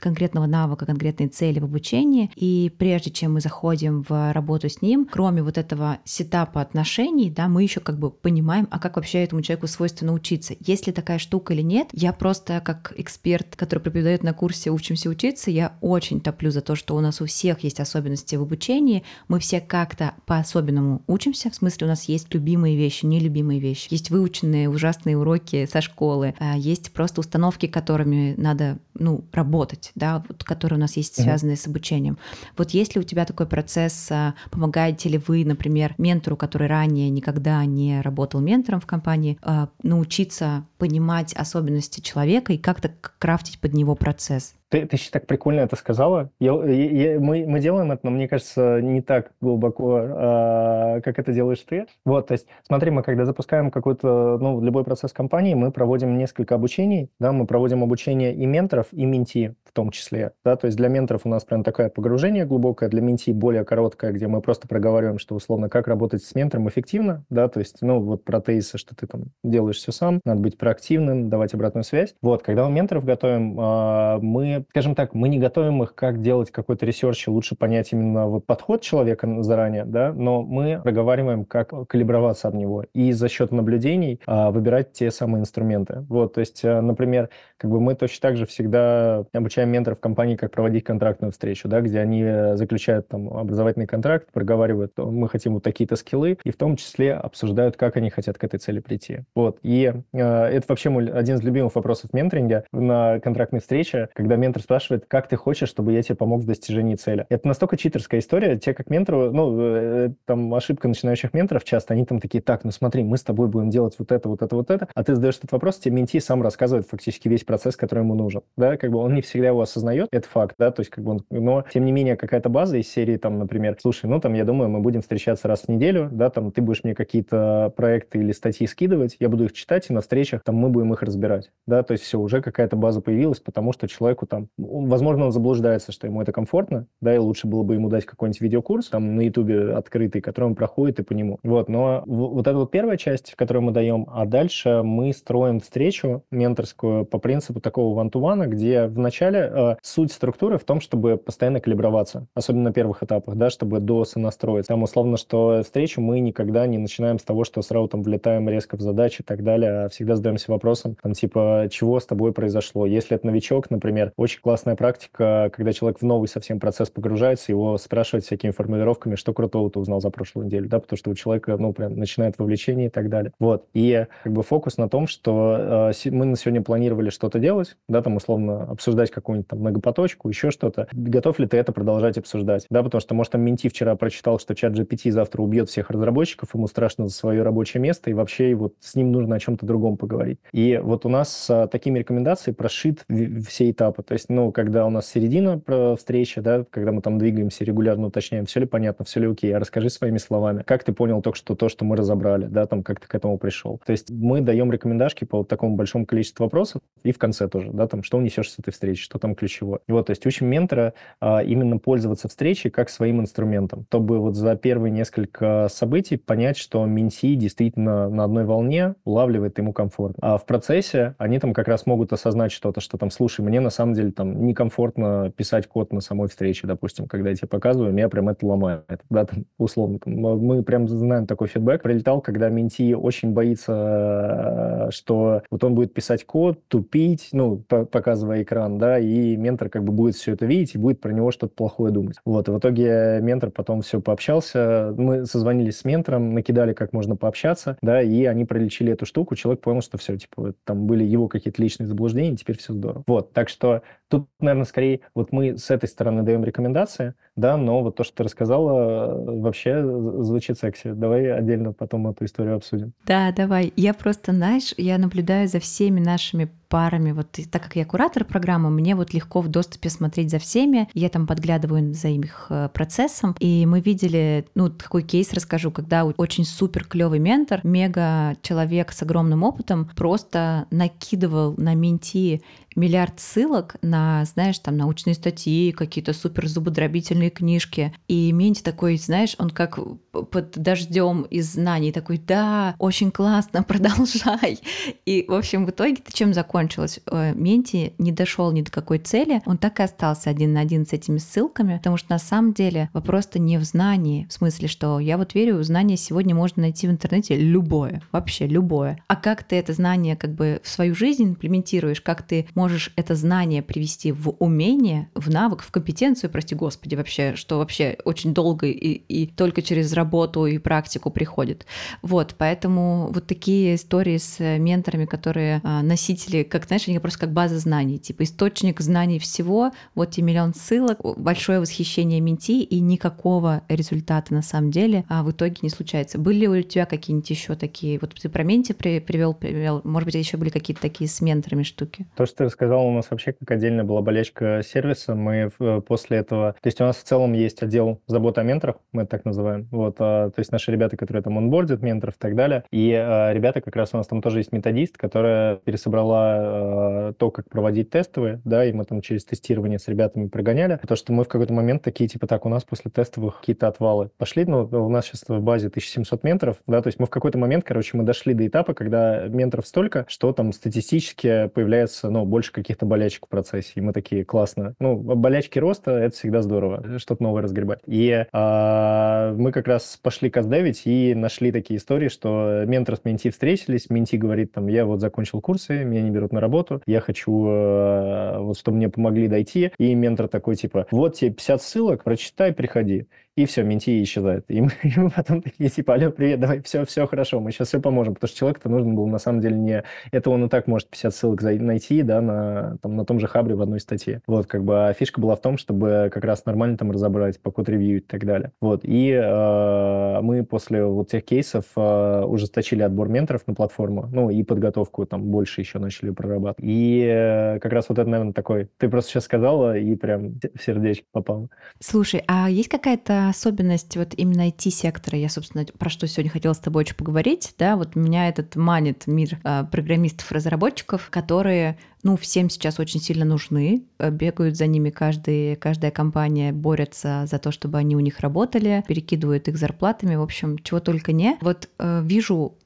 конкретного навыка, конкретной цели в обучении. И прежде чем мы заходим в работу с ним, кроме вот этого сетапа отношений, да, мы еще как бы понимаем, а как вообще этому человеку свойственно учиться. Есть ли такая штука или нет? Я просто как эксперт, который преподает на курсе «Учимся учиться», я очень топлю за то, что у нас у всех есть особенности в обучении. Мы все как-то по-особенному учимся. В смысле, у нас есть любимые вещи, нелюбимые вещи. Есть выученные ужасные уроки со школы, а есть просто установки, которыми надо ну, работать, да, вот, которые у нас есть связанные mm-hmm. с обучением. Вот есть ли у тебя такой процесс, а, помогаете ли вы, например, ментору, который ранее никогда не работал ментором в компании, а, научиться понимать особенности человека и как-то крафтить под него процесс? Ты, ты сейчас так прикольно это сказала. Я, я, мы, мы делаем это, но мне кажется, не так глубоко, а, как это делаешь ты. Вот, то есть, смотри, мы когда запускаем какой-то, ну, любой процесс компании, мы проводим несколько обучений, да, мы проводим обучение и менторов, и mentee том числе, да, то есть для менторов у нас прям такое погружение глубокое, для mentee более короткое, где мы просто проговариваем, что условно, как работать с ментором эффективно, да, то есть, ну, вот про кейсы, что ты там делаешь все сам, надо быть проактивным, давать обратную связь. Вот, когда мы менторов готовим, а, мы скажем так, мы не готовим их, как делать какой-то research, лучше понять именно вот подход человека заранее, да, но мы проговариваем, как калиброваться об него и за счет наблюдений а, выбирать те самые инструменты. Вот, то есть, а, например, как бы мы точно так же всегда обучаем менторов компании, как проводить контрактную встречу, да, где они э, заключают там образовательный контракт, проговаривают, мы хотим вот такие-то скиллы, и в том числе обсуждают, как они хотят к этой цели прийти. Вот, и э, это вообще мой один из любимых вопросов менторинга на контрактной встрече, когда ментор спрашивает, как ты хочешь, чтобы я тебе помог в достижении цели. Это настолько читерская история. Те, как ментору, ну, э, там ошибка начинающих менторов часто, они там такие, так, ну смотри, мы с тобой будем делать вот это, вот это, вот это, а ты задаешь этот вопрос, тебе менти сам рассказывает фактически весь процесс, который ему нужен. Да, как бы он не всегда его осознает, это факт, да, то есть как бы он, но тем не менее какая-то база из серии, там, например, слушай, ну там, я думаю, мы будем встречаться раз в неделю, да, там, ты будешь мне какие-то проекты или статьи скидывать, я буду их читать, и на встречах там мы будем их разбирать, да, то есть все, уже какая-то база появилась, потому что человеку там возможно, он заблуждается, что ему это комфортно, да, и лучше было бы ему дать какой-нибудь видеокурс там на Ютубе открытый, который он проходит и по нему. Вот, но вот эта вот первая часть, которую мы даем, а дальше мы строим встречу менторскую по принципу такого ван-ту-вана, где вначале э, суть структуры в том, чтобы постоянно калиброваться, особенно на первых этапах, да, чтобы до сонастроиться. Там условно, что встречу мы никогда не начинаем с того, что сразу там влетаем резко в задачи и так далее, а всегда задаемся вопросом, там, типа, чего с тобой произошло. Если это новичок, например, очень классная практика, когда человек в новый совсем процесс погружается, его спрашивать всякими формулировками, что крутого ты узнал за прошлую неделю, да, потому что у человека, ну, прям начинает вовлечение и так далее. Вот. И как бы фокус на том, что э, мы на сегодня планировали что-то делать, да, там, условно, обсуждать какую-нибудь там многопоточку, еще что-то. Готов ли ты это продолжать обсуждать? Да, потому что, может, там Менти вчера прочитал, что чат GPT завтра убьет всех разработчиков, ему страшно за свое рабочее место, и вообще вот с ним нужно о чем-то другом поговорить. И вот у нас с такими рекомендациями прошит все этапы. То есть, ну, когда когда у нас середина встречи, да, когда мы там двигаемся, регулярно уточняем, все ли понятно, все ли окей, а расскажи своими словами, как ты понял только что то, что мы разобрали, да, там, как ты к этому пришел. То есть мы даем рекомендашки по вот такому большому количеству вопросов и в конце тоже, да, там, что унесешь с этой встречи, что там ключевое. Вот, то есть учим ментора а, именно пользоваться встречей как своим инструментом, чтобы вот за первые несколько событий понять, что менти действительно на одной волне улавливает ему комфорт. А в процессе они там как раз могут осознать что-то, что там, слушай, мне на самом деле там не комфортно писать код на самой встрече, допустим, когда я тебе показываю, меня прям это ломает, да, там, условно. Там, мы прям знаем такой фидбэк. Прилетал, когда менти очень боится, что вот он будет писать код, тупить, ну, показывая экран, да, и ментор как бы будет все это видеть и будет про него что-то плохое думать. Вот, и в итоге ментор потом все пообщался, мы созвонились с ментором, накидали, как можно пообщаться, да, и они пролечили эту штуку, человек понял, что все, типа, там были его какие-то личные заблуждения, теперь все здорово. Вот, так что Тут, наверное, скорее вот мы с этой стороны даем рекомендации, да, но вот то, что ты рассказала, вообще звучит секси. Давай отдельно потом эту историю обсудим. Да, давай. Я просто, знаешь, я наблюдаю за всеми нашими парами. Вот и так как я куратор программы, мне вот легко в доступе смотреть за всеми. Я там подглядываю за их э, процессом. И мы видели, ну, такой кейс расскажу, когда очень супер клевый ментор, мега человек с огромным опытом, просто накидывал на менти миллиард ссылок на, знаешь, там научные статьи, какие-то супер зубодробительные книжки. И Менти такой, знаешь, он как под дождем из знаний такой, да, очень классно, продолжай. И, в общем, в итоге-то чем закончилось? Э, Менти не дошел ни до какой цели, он так и остался один на один с этими ссылками, потому что на самом деле вопрос-то не в знании, в смысле, что я вот верю, знание сегодня можно найти в интернете любое, вообще любое. А как ты это знание как бы в свою жизнь имплементируешь, как ты можешь это знание привести в умение, в навык, в компетенцию, прости господи, вообще, что вообще очень долго и, и только через работу и практику приходит. Вот, поэтому вот такие истории с менторами, которые а, носители, как, знаешь, они просто как база знаний, типа источник знаний всего, вот тебе миллион ссылок, большое восхищение менти и никакого результата на самом деле а в итоге не случается. Были у тебя какие-нибудь еще такие, вот ты про менти привел, привел, может быть, еще были какие-то такие с менторами штуки? То, что ты сказал, у нас вообще как отдельная была болячка сервиса. Мы э, после этого... То есть у нас в целом есть отдел заботы о менторах, мы это так называем. Вот, а, то есть наши ребята, которые там онбордят менторов и так далее. И а, ребята, как раз у нас там тоже есть методист, которая пересобрала а, то, как проводить тестовые, да, и мы там через тестирование с ребятами прогоняли. Потому что мы в какой-то момент такие, типа, так, у нас после тестовых какие-то отвалы пошли, ну, у нас сейчас в базе 1700 менторов, да, то есть мы в какой-то момент, короче, мы дошли до этапа, когда менторов столько, что там статистически появляется, ну, больше каких-то болячек в процессе. И мы такие, классно. Ну, болячки роста — это всегда здорово, что-то новое разгребать. И а, мы как раз пошли каздевить и нашли такие истории, что ментор с менти встретились, менти говорит, там, я вот закончил курсы, меня не берут на работу, я хочу, а, вот, чтобы мне помогли дойти. И ментор такой, типа, вот тебе 50 ссылок, прочитай, приходи и все, менти исчезает. И мы, и потом такие, типа, алло, привет, давай, все, все хорошо, мы сейчас все поможем, потому что человеку-то нужно было, на самом деле, не... Это он и так может 50 ссылок найти, да, на, там, на том же Хабре в одной статье. Вот, как бы, а фишка была в том, чтобы как раз нормально там разобрать, по код-ревью и так далее. Вот, и э, мы после вот тех кейсов э, ужесточили отбор менторов на платформу, ну, и подготовку там больше еще начали прорабатывать. И э, как раз вот это, наверное, такой... Ты просто сейчас сказала, и прям в сердечко попал. Слушай, а есть какая-то особенность вот именно IT-сектора, я, собственно, про что сегодня хотела с тобой очень поговорить, да, вот меня этот манит мир э, программистов-разработчиков, которые ну, всем сейчас очень сильно нужны, э, бегают за ними каждый, каждая компания, борется за то, чтобы они у них работали, перекидывают их зарплатами, в общем, чего только не. Вот э, вижу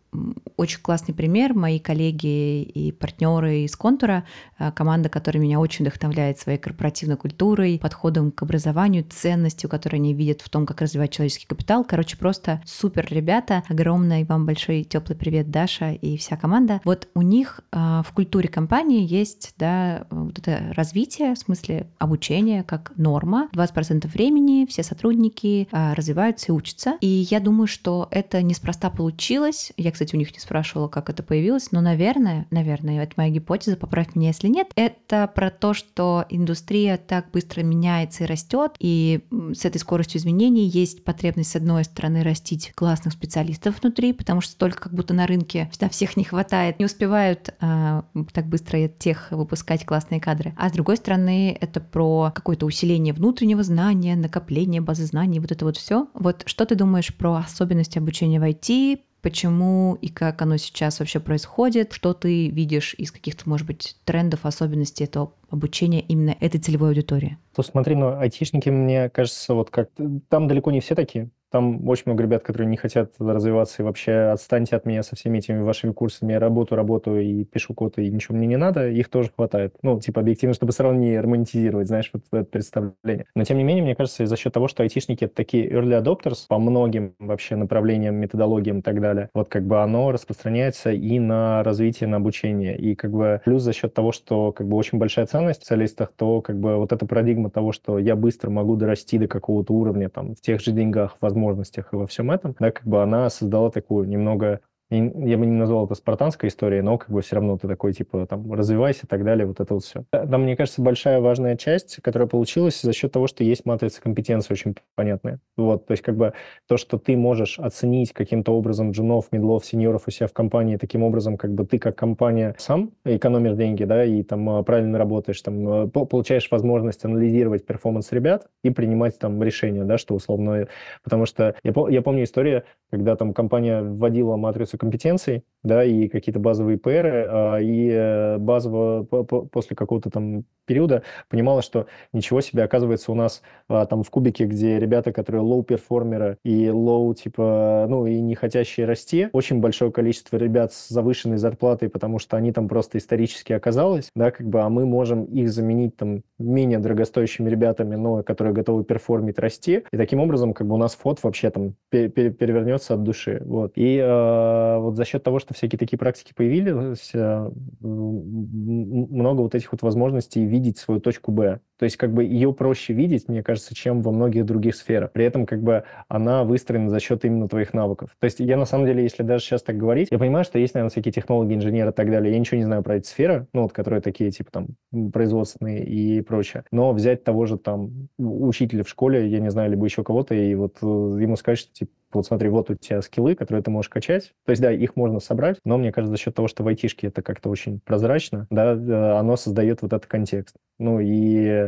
очень классный пример. Мои коллеги и партнеры из Контура, э, команда, которая меня очень вдохновляет своей корпоративной культурой, подходом к образованию, ценностью, которую они видят в том, как развивать человеческий капитал. Короче, просто супер ребята. Огромный вам большой теплый привет, Даша и вся команда. Вот у них э, в культуре компании есть да, вот это развитие, в смысле обучения как норма. 20% времени все сотрудники э, развиваются и учатся. И я думаю, что это неспроста получилось. Я, кстати, у них не спрашивала, как это появилось, но, наверное, наверное, это моя гипотеза, поправь меня, если нет, это про то, что индустрия так быстро меняется и растет, и с этой скоростью изменений есть потребность, с одной стороны, растить классных специалистов внутри, потому что только как будто на рынке всегда всех не хватает, не успевают а, так быстро тех выпускать классные кадры. А с другой стороны, это про какое-то усиление внутреннего знания, накопление базы знаний, вот это вот все. Вот что ты думаешь про особенности обучения в IT, почему и как оно сейчас вообще происходит, что ты видишь из каких-то, может быть, трендов, особенностей этого обучения именно этой целевой аудитории? То смотри, ну, айтишники, мне кажется, вот как... Там далеко не все такие. Там очень много ребят, которые не хотят развиваться и вообще отстаньте от меня со всеми этими вашими курсами. Я работаю, работаю и пишу код, и ничего мне не надо. Их тоже хватает. Ну, типа, объективно, чтобы сразу не романтизировать, знаешь, вот это представление. Но, тем не менее, мне кажется, за счет того, что айтишники — это такие early adopters по многим вообще направлениям, методологиям и так далее, вот как бы оно распространяется и на развитие, на обучение. И как бы плюс за счет того, что как бы очень большая ценность в специалистах, то как бы вот эта парадигма того, что я быстро могу дорасти до какого-то уровня там в тех же деньгах, возможно, возможностях и во всем этом, да, как бы она создала такую немного я бы не назвал это спартанской историей, но как бы все равно ты такой, типа, там, развивайся и так далее, вот это вот все. Там, мне кажется, большая важная часть, которая получилась за счет того, что есть матрица компетенции очень понятная. Вот, то есть как бы то, что ты можешь оценить каким-то образом джунов, медлов, сеньоров у себя в компании, таким образом, как бы ты как компания сам экономишь деньги, да, и там а, правильно работаешь, там, э, получаешь возможность анализировать перформанс ребят и принимать там решения, да, что условно, потому что я, я помню историю, когда там компания вводила матрицу компетенций, да, и какие-то базовые ПР, а, и э, базово после какого-то там периода понимала, что ничего себе, оказывается, у нас а, там в кубике, где ребята, которые low-перформеры и low, типа, ну, и не хотящие расти, очень большое количество ребят с завышенной зарплатой, потому что они там просто исторически оказалось, да, как бы, а мы можем их заменить там менее дорогостоящими ребятами, но которые готовы перформить, расти, и таким образом, как бы, у нас ФОТ вообще там перевернется от души, вот. И э, вот за счет того, что всякие такие практики появились, э, много вот этих вот возможностей видеть свою точку Б. То есть как бы ее проще видеть, мне кажется, чем во многих других сферах. При этом как бы она выстроена за счет именно твоих навыков. То есть я на самом деле, если даже сейчас так говорить, я понимаю, что есть, наверное, всякие технологии, инженеры и так далее. Я ничего не знаю про эти сферы, ну вот которые такие типа там производственные и прочее. Но взять того же там учителя в школе, я не знаю, либо еще кого-то, и вот э, ему сказать, что типа вот смотри, вот у тебя скиллы, которые ты можешь качать. То есть, да, их можно собрать, но мне кажется, за счет того, что в айтишке это как-то очень прозрачно, да, э, оно создает вот этот контекст. Ну и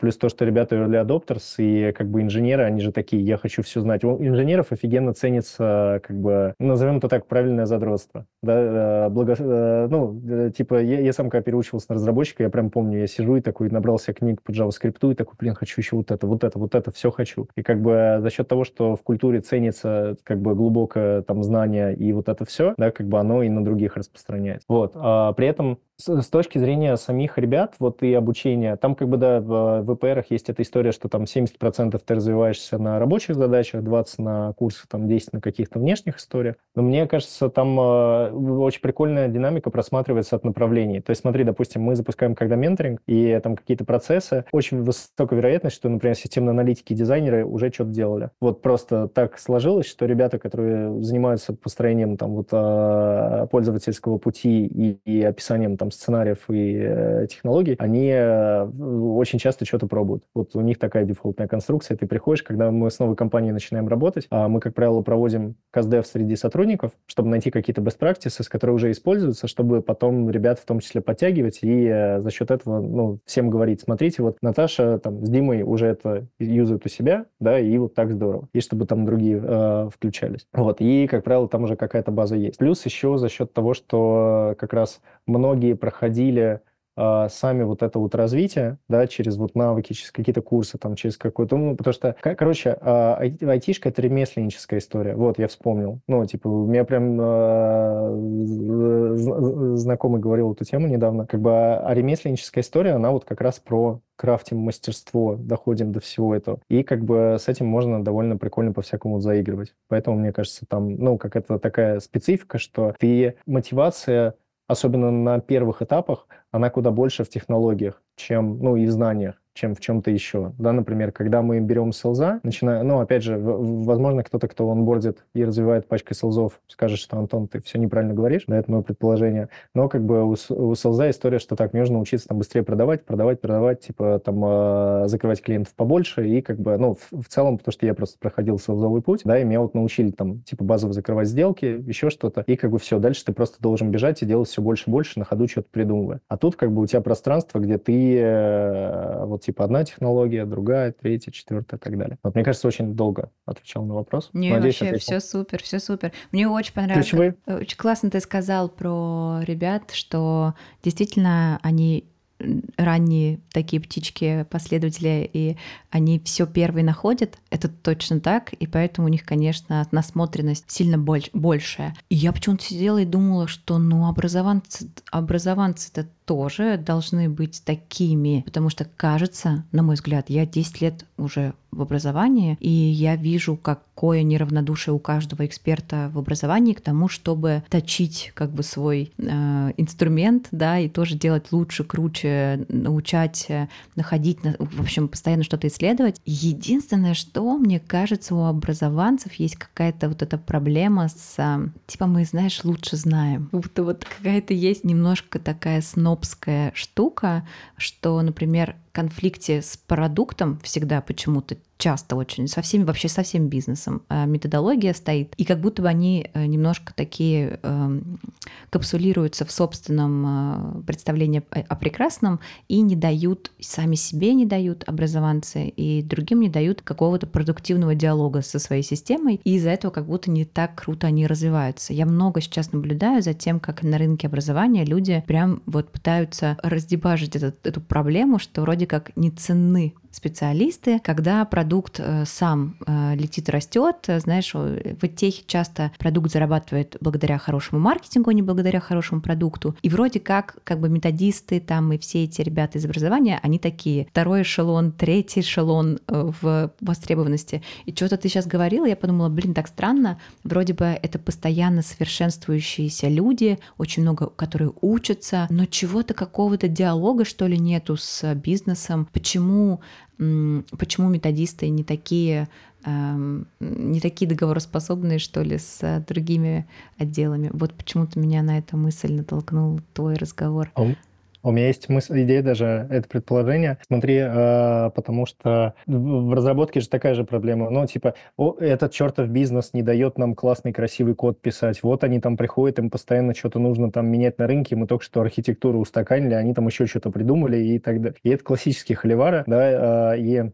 плюс то, что ребята early adopters и как бы инженеры, они же такие, я хочу все знать. У инженеров офигенно ценится, как бы, назовем это так, правильное задротство. Да, э, благо, э, ну, э, типа, я, я сам когда переучивался на разработчика, я прям помню, я сижу и такой, набрался книг по JavaScript и такой, блин, хочу еще вот это, вот это, вот это, все хочу. И как бы за счет того, что в культуре ценится как бы глубокое там знание и вот это все, да, как бы оно и на других распространяется. Вот. А при этом с, с точки зрения самих ребят, вот и обучения, там как бы, да, в ВПРах есть эта история, что там 70% ты развиваешься на рабочих задачах, 20 на курсах, там 10 на каких-то внешних историях. Но мне кажется, там э, очень прикольная динамика просматривается от направлений. То есть смотри, допустим, мы запускаем когда менторинг, и там какие-то процессы, очень высокая вероятность, что, например, системные аналитики и дизайнеры уже что-то делали. Вот просто так сложилось, что ребята, которые занимаются построением там вот э, пользовательского пути и, и описанием там сценариев и э, технологий, они очень часто что-то пробуют. Вот у них такая дефолтная конструкция. Ты приходишь, когда мы с новой компанией начинаем работать, а мы, как правило, проводим каздев среди сотрудников, чтобы найти какие-то best practices, которые уже используются, чтобы потом ребят в том числе подтягивать и э, за счет этого ну, всем говорить, смотрите, вот Наташа там с Димой уже это юзают у себя, да, и вот так здорово. И чтобы там другие э, включались. Вот, и, как правило, там уже какая-то база есть. Плюс еще за счет того, что как раз многие проходили а, сами вот это вот развитие, да, через вот навыки, через какие-то курсы, там, через какой-то, ну, потому что, короче, а, айтишка — это ремесленническая история, вот, я вспомнил, ну, типа, у меня прям э, знакомый говорил эту тему недавно, как бы, а ремесленническая история, она вот как раз про крафтим мастерство, доходим до всего этого. И как бы с этим можно довольно прикольно по-всякому заигрывать. Поэтому, мне кажется, там, ну, как это такая специфика, что ты мотивация особенно на первых этапах, она куда больше в технологиях, чем, ну, и в знаниях чем в чем-то еще. Да, например, когда мы берем селза, начиная, ну, опять же, возможно, кто-то, кто онбордит и развивает пачкой селзов, скажет, что, Антон, ты все неправильно говоришь, да, это мое предположение, но как бы у, у селза история, что так, мне нужно учиться там быстрее продавать, продавать, продавать, типа там э, закрывать клиентов побольше и как бы, ну, в, в целом, потому что я просто проходил селзовый путь, да, и меня вот научили там, типа, базово закрывать сделки, еще что-то, и как бы все, дальше ты просто должен бежать и делать все больше и больше, на ходу что-то придумывая. А тут как бы у тебя пространство, где ты э, вот типа одна технология, другая, третья, четвертая и так далее. Вот мне кажется, очень долго отвечал на вопрос. Не, Надеюсь, вообще ответил. все супер, все супер. Мне очень понравилось. Ключевые? Очень классно ты сказал про ребят, что действительно они ранние такие птички, последователи, и они все первые находят, это точно так, и поэтому у них, конечно, насмотренность сильно больш, большая. И я почему-то сидела и думала, что ну образованцы, образованцы это тоже должны быть такими, потому что кажется, на мой взгляд, я 10 лет уже в образовании, и я вижу, какое неравнодушие у каждого эксперта в образовании к тому, чтобы точить как бы свой э, инструмент, да, и тоже делать лучше, круче, научать, э, находить, в общем, постоянно что-то исследовать. Единственное, что мне кажется, у образованцев есть какая-то вот эта проблема с, э, типа мы, знаешь, лучше знаем. Будто вот какая-то есть немножко такая снобская штука, что, например, конфликте с продуктом всегда почему-то часто очень, со всеми, вообще со всем бизнесом а методология стоит, и как будто бы они э, немножко такие э, капсулируются в собственном э, представлении о прекрасном и не дают, сами себе не дают образованцы, и другим не дают какого-то продуктивного диалога со своей системой, и из-за этого как будто не так круто они развиваются. Я много сейчас наблюдаю за тем, как на рынке образования люди прям вот пытаются раздебажить этот, эту проблему, что вроде как не ценны специалисты, когда продукт э, сам э, летит, растет, знаешь, в техе часто продукт зарабатывает благодаря хорошему маркетингу, а не благодаря хорошему продукту. И вроде как, как бы методисты там и все эти ребята из образования, они такие второй эшелон, третий эшелон э, в востребованности. И что-то ты сейчас говорила, я подумала, блин, так странно, вроде бы это постоянно совершенствующиеся люди, очень много, которые учатся, но чего-то какого-то диалога, что ли, нету с бизнесом. Почему почему методисты не такие эм, не такие договороспособные, что ли, с другими отделами. Вот почему-то меня на эту мысль натолкнул твой разговор. А у меня есть мысль, идея даже, это предположение. Смотри, э, потому что в разработке же такая же проблема. Ну, типа, о, этот чертов бизнес не дает нам классный, красивый код писать. Вот они там приходят, им постоянно что-то нужно там менять на рынке. Мы только что архитектуру устаканили, они там еще что-то придумали и так далее. И это классические холивары, да, э, и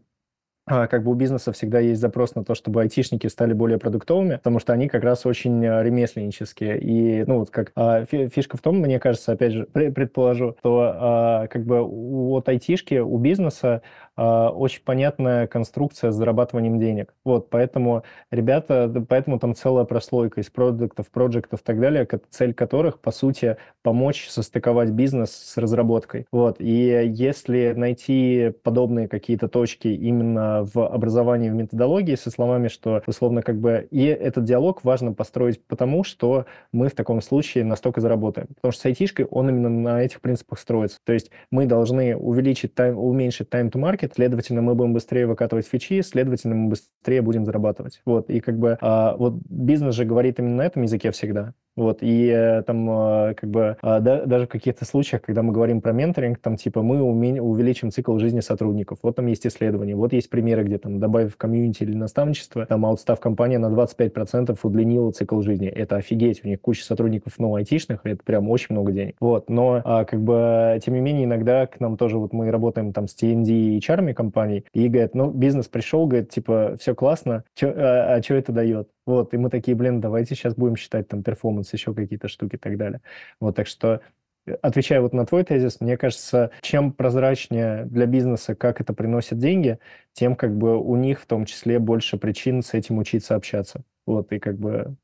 как бы у бизнеса всегда есть запрос на то, чтобы айтишники стали более продуктовыми, потому что они как раз очень а, ремесленнические. И, ну, вот как а, фишка в том, мне кажется, опять же, предположу, то как бы от айтишки, у бизнеса очень понятная конструкция с зарабатыванием денег. Вот, поэтому ребята, поэтому там целая прослойка из продуктов, проектов и так далее, цель которых, по сути, помочь состыковать бизнес с разработкой. Вот, и если найти подобные какие-то точки именно в образовании, в методологии со словами, что условно как бы и этот диалог важно построить потому, что мы в таком случае настолько заработаем. Потому что с айтишкой он именно на этих принципах строится. То есть мы должны увеличить тайм, уменьшить time to market, следовательно, мы будем быстрее выкатывать фичи, следовательно, мы быстрее будем зарабатывать. Вот, и как бы а, вот бизнес же говорит именно на этом языке всегда. Вот, и э, там э, как бы а, да, даже в каких-то случаях, когда мы говорим про менторинг, там типа мы уме- увеличим цикл жизни сотрудников. Вот там есть исследования, вот есть примеры, где там добавив комьюнити или наставничество, там аутстав компания на 25% удлинила цикл жизни. Это офигеть, у них куча сотрудников, ну, айтишных, это прям очень много денег. Вот, но а, как бы тем не менее иногда к нам тоже вот мы работаем там с TND и HR компаний, и говорят, ну, бизнес пришел, говорит, типа, все классно, чё, а, а что это дает? Вот, и мы такие, блин, давайте сейчас будем считать там перформанс, еще какие-то штуки и так далее. Вот, так что э, отвечая вот на твой тезис, мне кажется, чем прозрачнее для бизнеса, как это приносит деньги, тем как бы у них в том числе больше причин с этим учиться общаться. Вот, и как бы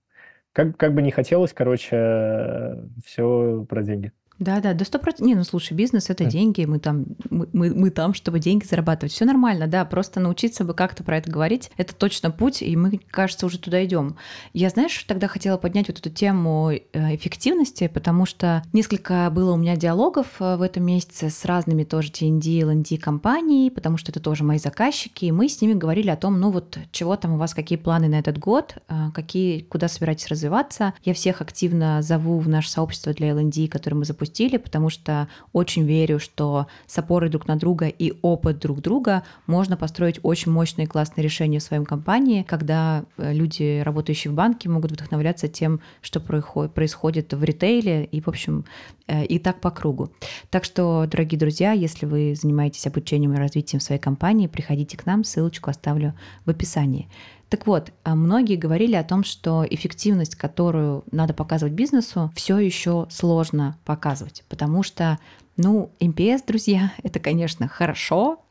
как, как бы не хотелось, короче, э, все про деньги. Да, да, до сто процентов. Не, ну слушай, бизнес это деньги, мы там, мы, мы, мы там, чтобы деньги зарабатывать. Все нормально, да, просто научиться бы как-то про это говорить. Это точно путь, и мы, кажется, уже туда идем. Я, знаешь, тогда хотела поднять вот эту тему э, эффективности, потому что несколько было у меня диалогов э, в этом месяце с разными тоже TND, LND компанией, потому что это тоже мои заказчики, и мы с ними говорили о том, ну вот чего там у вас, какие планы на этот год, э, какие, куда собираетесь развиваться. Я всех активно зову в наше сообщество для LND, которое мы запустили запустили, потому что очень верю, что с опорой друг на друга и опыт друг друга можно построить очень мощные классные решения в своем компании, когда э, люди, работающие в банке, могут вдохновляться тем, что происходит в ритейле и, в общем, э, и так по кругу. Так что, дорогие друзья, если вы занимаетесь обучением и развитием своей компании, приходите к нам, ссылочку оставлю в описании. Так вот, а многие говорили о том, что эффективность, которую надо показывать бизнесу, все еще сложно показывать, потому что ну, MPS, друзья, это, конечно, хорошо,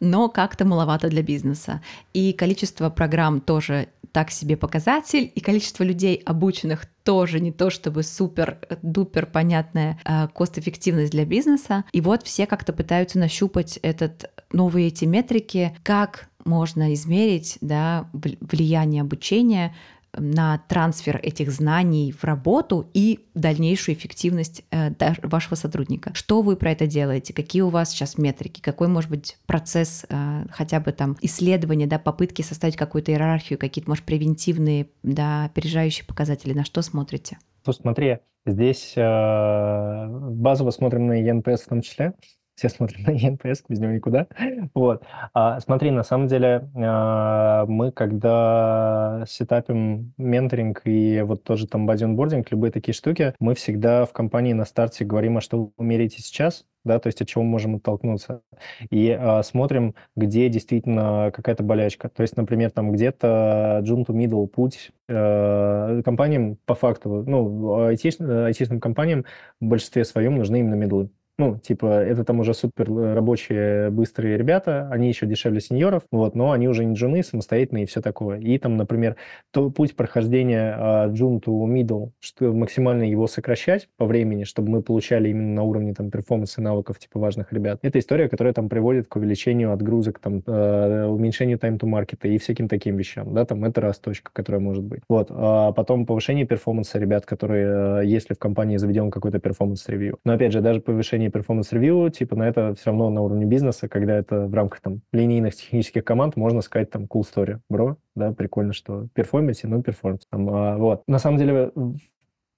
но как-то маловато для бизнеса. И количество программ тоже так себе показатель, и количество людей, обученных, тоже не то чтобы супер-дупер понятная э, кост-эффективность для бизнеса. И вот все как-то пытаются нащупать этот новые эти метрики, как можно измерить да, влияние обучения на трансфер этих знаний в работу и дальнейшую эффективность э, вашего сотрудника. Что вы про это делаете? Какие у вас сейчас метрики? Какой может быть процесс э, хотя бы там исследования, да, попытки составить какую-то иерархию, какие-то, может, превентивные, да, опережающие показатели? На что смотрите? Ну, смотри, здесь э, базово смотрим на eNPS в том числе, все смотрят на eNPS, без него никуда. Вот. А, смотри, на самом деле а, мы, когда сетапим менторинг и вот тоже там бади онбординг, любые такие штуки, мы всегда в компании на старте говорим, а что вы меряете сейчас, да, то есть от чего мы можем оттолкнуться. И а, смотрим, где действительно какая-то болячка. То есть, например, там где-то джун to middle путь э, компаниям по факту, ну, айтишным компаниям в большинстве своем нужны именно медлы. Ну, типа, это там уже супер э, рабочие, быстрые ребята, они еще дешевле сеньоров, вот, но они уже не джуны, самостоятельные и все такое. И там, например, то путь прохождения uh, джун to middle, что максимально его сокращать по времени, чтобы мы получали именно на уровне там перформанса навыков типа важных ребят. Это история, которая там приводит к увеличению отгрузок, там, uh, уменьшению time to market и всяким таким вещам, да, там это раз точка, которая может быть. Вот, а потом повышение перформанса ребят, которые, если в компании заведен какой-то performance review. Но опять же, даже повышение уровне performance review, типа на это все равно на уровне бизнеса, когда это в рамках там линейных технических команд, можно сказать там cool story, bro, да, прикольно, что перформите, ну, performance. Там, а, вот. На самом деле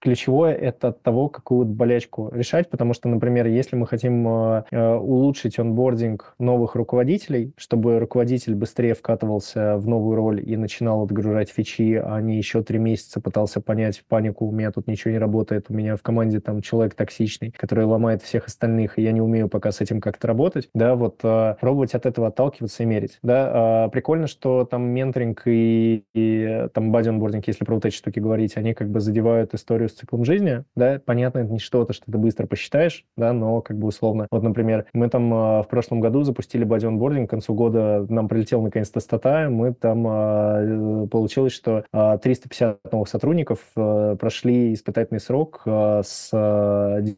ключевое это от того, какую болячку решать, потому что, например, если мы хотим э, э, улучшить онбординг новых руководителей, чтобы руководитель быстрее вкатывался в новую роль и начинал отгружать фичи, а не еще три месяца пытался понять панику, у меня тут ничего не работает, у меня в команде там человек токсичный, который ломает всех остальных, и я не умею пока с этим как-то работать, да, вот э, пробовать от этого отталкиваться и мерить, да, прикольно, что там менторинг и, и там бади онбординг, если про вот эти штуки говорить, они как бы задевают историю с циклом жизни, да, понятно, это не что-то, что ты быстро посчитаешь, да, но как бы условно. Вот, например, мы там э, в прошлом году запустили onboarding, к концу года нам прилетел наконец-то стата, мы там э, получилось, что э, 350 новых сотрудников э, прошли испытательный срок с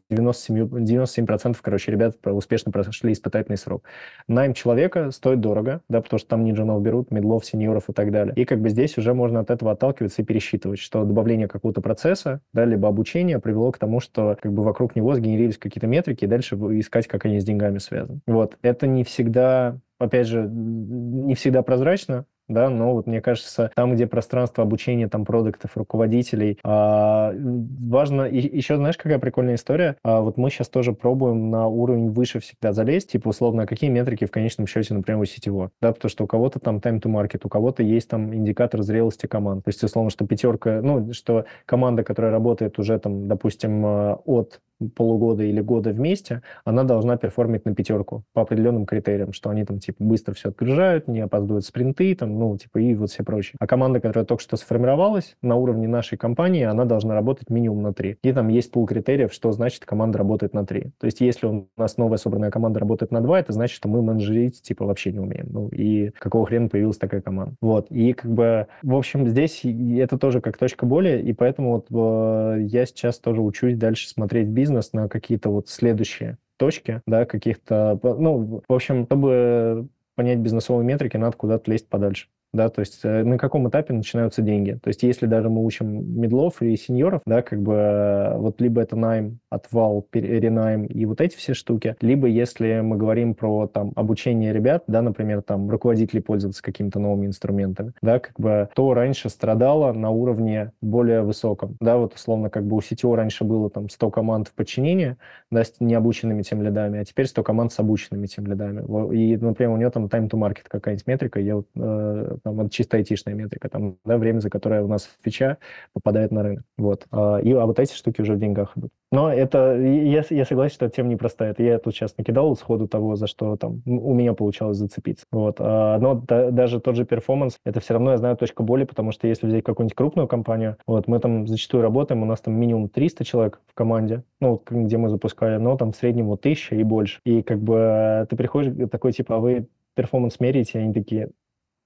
97, 97%, короче, ребят успешно прошли испытательный срок. Найм человека стоит дорого, да, потому что там не джунов берут, медлов, сеньоров и так далее. И как бы здесь уже можно от этого отталкиваться и пересчитывать, что добавление какого-то процесса, да, либо обучение привело к тому, что как бы вокруг него сгенерились какие-то метрики, и дальше искать, как они с деньгами связаны. Вот. Это не всегда опять же, не всегда прозрачно, да, но вот мне кажется, там, где пространство обучения там продуктов, руководителей, а, важно, и, еще знаешь, какая прикольная история? А, вот мы сейчас тоже пробуем на уровень выше всегда залезть, типа, условно, какие метрики в конечном счете, например, у сетевого, да, потому что у кого-то там time to market, у кого-то есть там индикатор зрелости команд, то есть, условно, что пятерка, ну, что команда, которая работает уже там, допустим, а, от полугода или года вместе, она должна перформить на пятерку по определенным критериям, что они там типа быстро все отгружают, не опаздывают спринты, там, ну, типа и вот все прочее. А команда, которая только что сформировалась на уровне нашей компании, она должна работать минимум на три. И там есть пул критериев, что значит команда работает на три. То есть если у нас новая собранная команда работает на два, это значит, что мы менеджерить типа вообще не умеем. Ну и какого хрена появилась такая команда. Вот. И как бы, в общем, здесь это тоже как точка боли, и поэтому вот э, я сейчас тоже учусь дальше смотреть бизнес, бизнес на какие-то вот следующие точки, да, каких-то, ну, в общем, чтобы понять бизнесовые метрики, надо куда-то лезть подальше да, то есть э, на каком этапе начинаются деньги. То есть если даже мы учим медлов и сеньоров, да, как бы э, вот либо это найм, отвал, ренайм и вот эти все штуки, либо если мы говорим про там обучение ребят, да, например, там руководители пользоваться какими-то новыми инструментами, да, как бы то раньше страдало на уровне более высоком, да, вот условно как бы у CTO раньше было там 100 команд в подчинении, да, с необученными тем лидами, а теперь 100 команд с обученными тем лидами. И, например, у него там time to market какая-нибудь метрика, я вот э, там, это чисто айтишная метрика, там, да, время, за которое у нас фича попадает на рынок. Вот. А, и, а вот эти штуки уже в деньгах идут. Но это, я, я согласен, что тема непростая. Это я тут сейчас накидал сходу того, за что там у меня получалось зацепиться. Вот. А, но да, даже тот же перформанс, это все равно, я знаю, точка боли, потому что если взять какую-нибудь крупную компанию, вот, мы там зачастую работаем, у нас там минимум 300 человек в команде, ну, где мы запускали, но там в среднем вот 1000 и больше. И как бы ты приходишь такой, типа, а вы перформанс меряете, и они такие,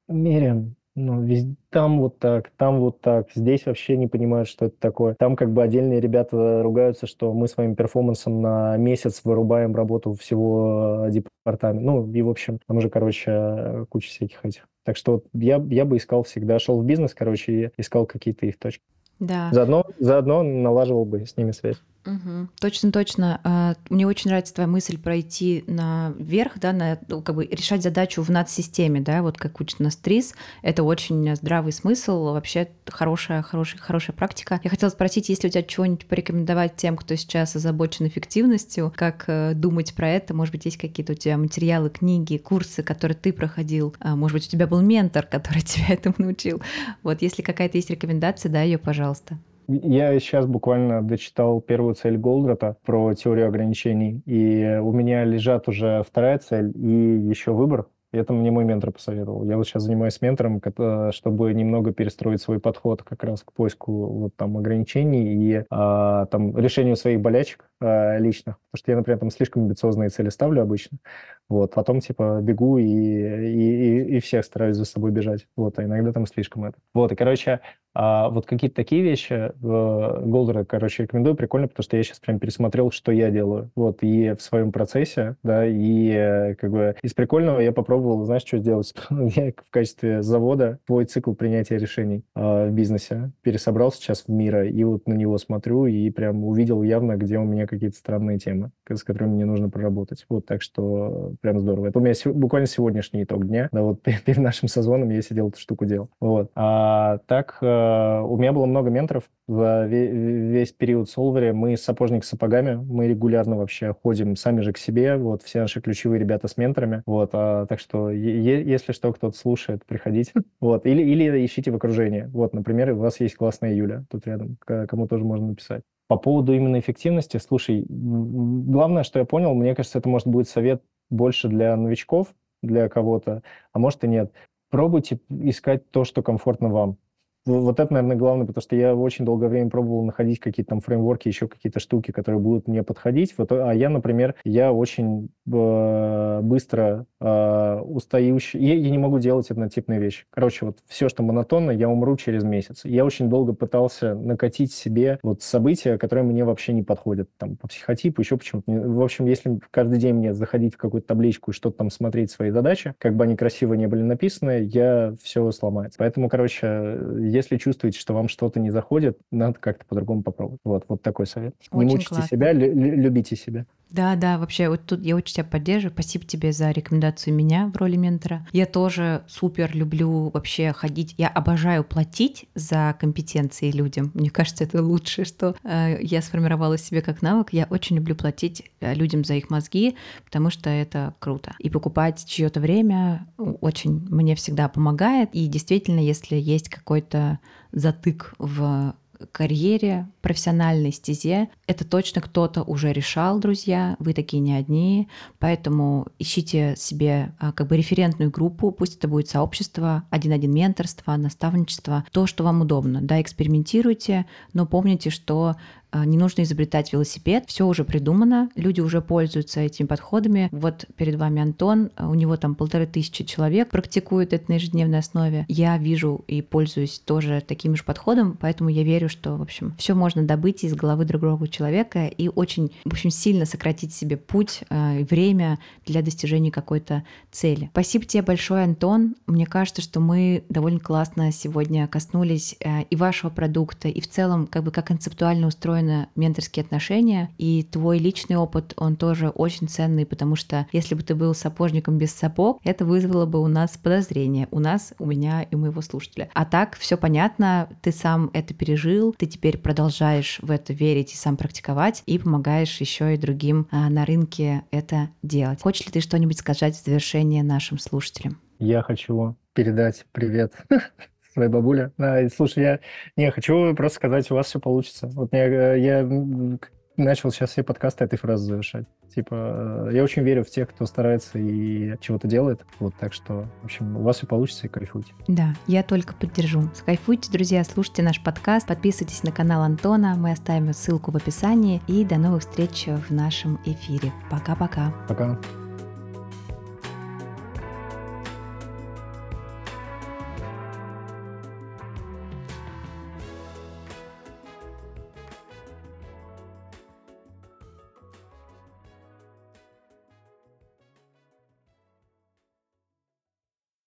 меряем, ну, везде, там вот так, там вот так, здесь вообще не понимают, что это такое. Там как бы отдельные ребята ругаются, что мы своим перформансом на месяц вырубаем работу всего э, департамента. Ну, и, в общем, там уже, короче, куча всяких этих. Так что вот я, я бы искал всегда, шел в бизнес, короче, и искал какие-то их точки. Да. Заодно, заодно налаживал бы с ними связь. Угу. Точно, точно. А, мне очень нравится твоя мысль пройти наверх, да, на, ну, как бы решать задачу в надсистеме, да, вот как учит нас ТРИС. Это очень здравый смысл, вообще хорошая, хорошая, хорошая практика. Я хотела спросить, есть ли у тебя чего-нибудь порекомендовать тем, кто сейчас озабочен эффективностью, как э, думать про это? Может быть, есть какие-то у тебя материалы, книги, курсы, которые ты проходил? А, может быть, у тебя был ментор, который тебя этому научил? Вот, если какая-то есть рекомендация, дай ее, пожалуйста. Я сейчас буквально дочитал первую цель Голдрата про теорию ограничений, и у меня лежат уже вторая цель и еще выбор. Это мне мой ментор посоветовал. Я вот сейчас занимаюсь ментором, чтобы немного перестроить свой подход как раз к поиску вот там ограничений и а, там решению своих болячек а, личных. Потому что я, например, там слишком амбициозные цели ставлю обычно. Вот, потом типа бегу и, и, и всех стараюсь за собой бежать. Вот, а иногда там слишком это. Вот, и, короче, а вот какие-то такие вещи Голдера, короче, рекомендую. Прикольно, потому что я сейчас прям пересмотрел, что я делаю. Вот, и в своем процессе, да, и э, как бы из прикольного я попробовал, знаешь, что сделать? я в качестве завода твой цикл принятия решений э, в бизнесе пересобрал сейчас в мира, и вот на него смотрю, и прям увидел явно, где у меня какие-то странные темы, с которыми мне нужно проработать. Вот, так что прям здорово. Это у меня буквально сегодняшний итог дня. Да, вот перед нашим сезоном я сидел эту штуку делал. Вот. А так, э, у меня было много менторов за весь период Солвери. Мы сапожник с сапогами, мы регулярно вообще ходим сами же к себе, вот, все наши ключевые ребята с менторами. Вот, а, так что, если что, кто-то слушает, приходите. Вот, или, или ищите в окружении. Вот, например, у вас есть классная Юля тут рядом, кому тоже можно написать. По поводу именно эффективности, слушай, главное, что я понял, мне кажется, это может быть совет больше для новичков, для кого-то, а может и нет. Пробуйте искать то, что комфортно вам. Вот это, наверное, главное, потому что я очень долгое время пробовал находить какие-то там фреймворки, еще какие-то штуки, которые будут мне подходить. Вот, а я, например, я очень э, быстро э, устающий. Я, я не могу делать однотипные вещи. Короче, вот все, что монотонно, я умру через месяц. Я очень долго пытался накатить себе вот события, которые мне вообще не подходят. Там по психотипу, еще почему-то. В общем, если каждый день мне заходить в какую-то табличку и что-то там смотреть свои задачи, как бы они красиво не были написаны, я все сломается. Поэтому, короче, если чувствуете, что вам что-то не заходит, надо как-то по-другому попробовать. Вот, вот такой совет. Очень не мучите классно. себя, лю- любите себя. Да, да, вообще вот тут я очень тебя поддерживаю. Спасибо тебе за рекомендацию меня в роли ментора. Я тоже супер люблю вообще ходить. Я обожаю платить за компетенции людям. Мне кажется, это лучшее, что э, я сформировала себе как навык. Я очень люблю платить э, людям за их мозги, потому что это круто. И покупать чье-то время очень мне всегда помогает. И действительно, если есть какой-то затык в карьере, профессиональной стезе, это точно кто-то уже решал, друзья, вы такие не одни, поэтому ищите себе а, как бы референтную группу, пусть это будет сообщество, один-один менторство, наставничество, то, что вам удобно, да, экспериментируйте, но помните, что не нужно изобретать велосипед, все уже придумано, люди уже пользуются этими подходами. Вот перед вами Антон, а, у него там полторы тысячи человек практикуют это на ежедневной основе. Я вижу и пользуюсь тоже таким же подходом, поэтому я верю, что, в общем, все можно добыть из головы другого человека и очень, в общем, сильно сократить себе путь э, и время для достижения какой-то цели. Спасибо тебе большое, Антон. Мне кажется, что мы довольно классно сегодня коснулись и вашего продукта, и в целом, как бы, как концептуально устроен устроены менторские отношения, и твой личный опыт, он тоже очень ценный, потому что если бы ты был сапожником без сапог, это вызвало бы у нас подозрение, у нас, у меня и у моего слушателя. А так все понятно, ты сам это пережил, ты теперь продолжаешь в это верить и сам практиковать, и помогаешь еще и другим а, на рынке это делать. Хочешь ли ты что-нибудь сказать в завершение нашим слушателям? Я хочу передать привет своей бабуле. Да, слушай, я не хочу просто сказать, у вас все получится. Вот я, я начал сейчас все подкасты этой фразы завершать. Типа, я очень верю в тех, кто старается и чего-то делает. Вот, так что, в общем, у вас все получится и кайфуйте. Да, я только поддержу. Кайфуйте, друзья, слушайте наш подкаст, подписывайтесь на канал Антона, мы оставим ссылку в описании. И до новых встреч в нашем эфире. Пока-пока. Пока. -пока. Пока.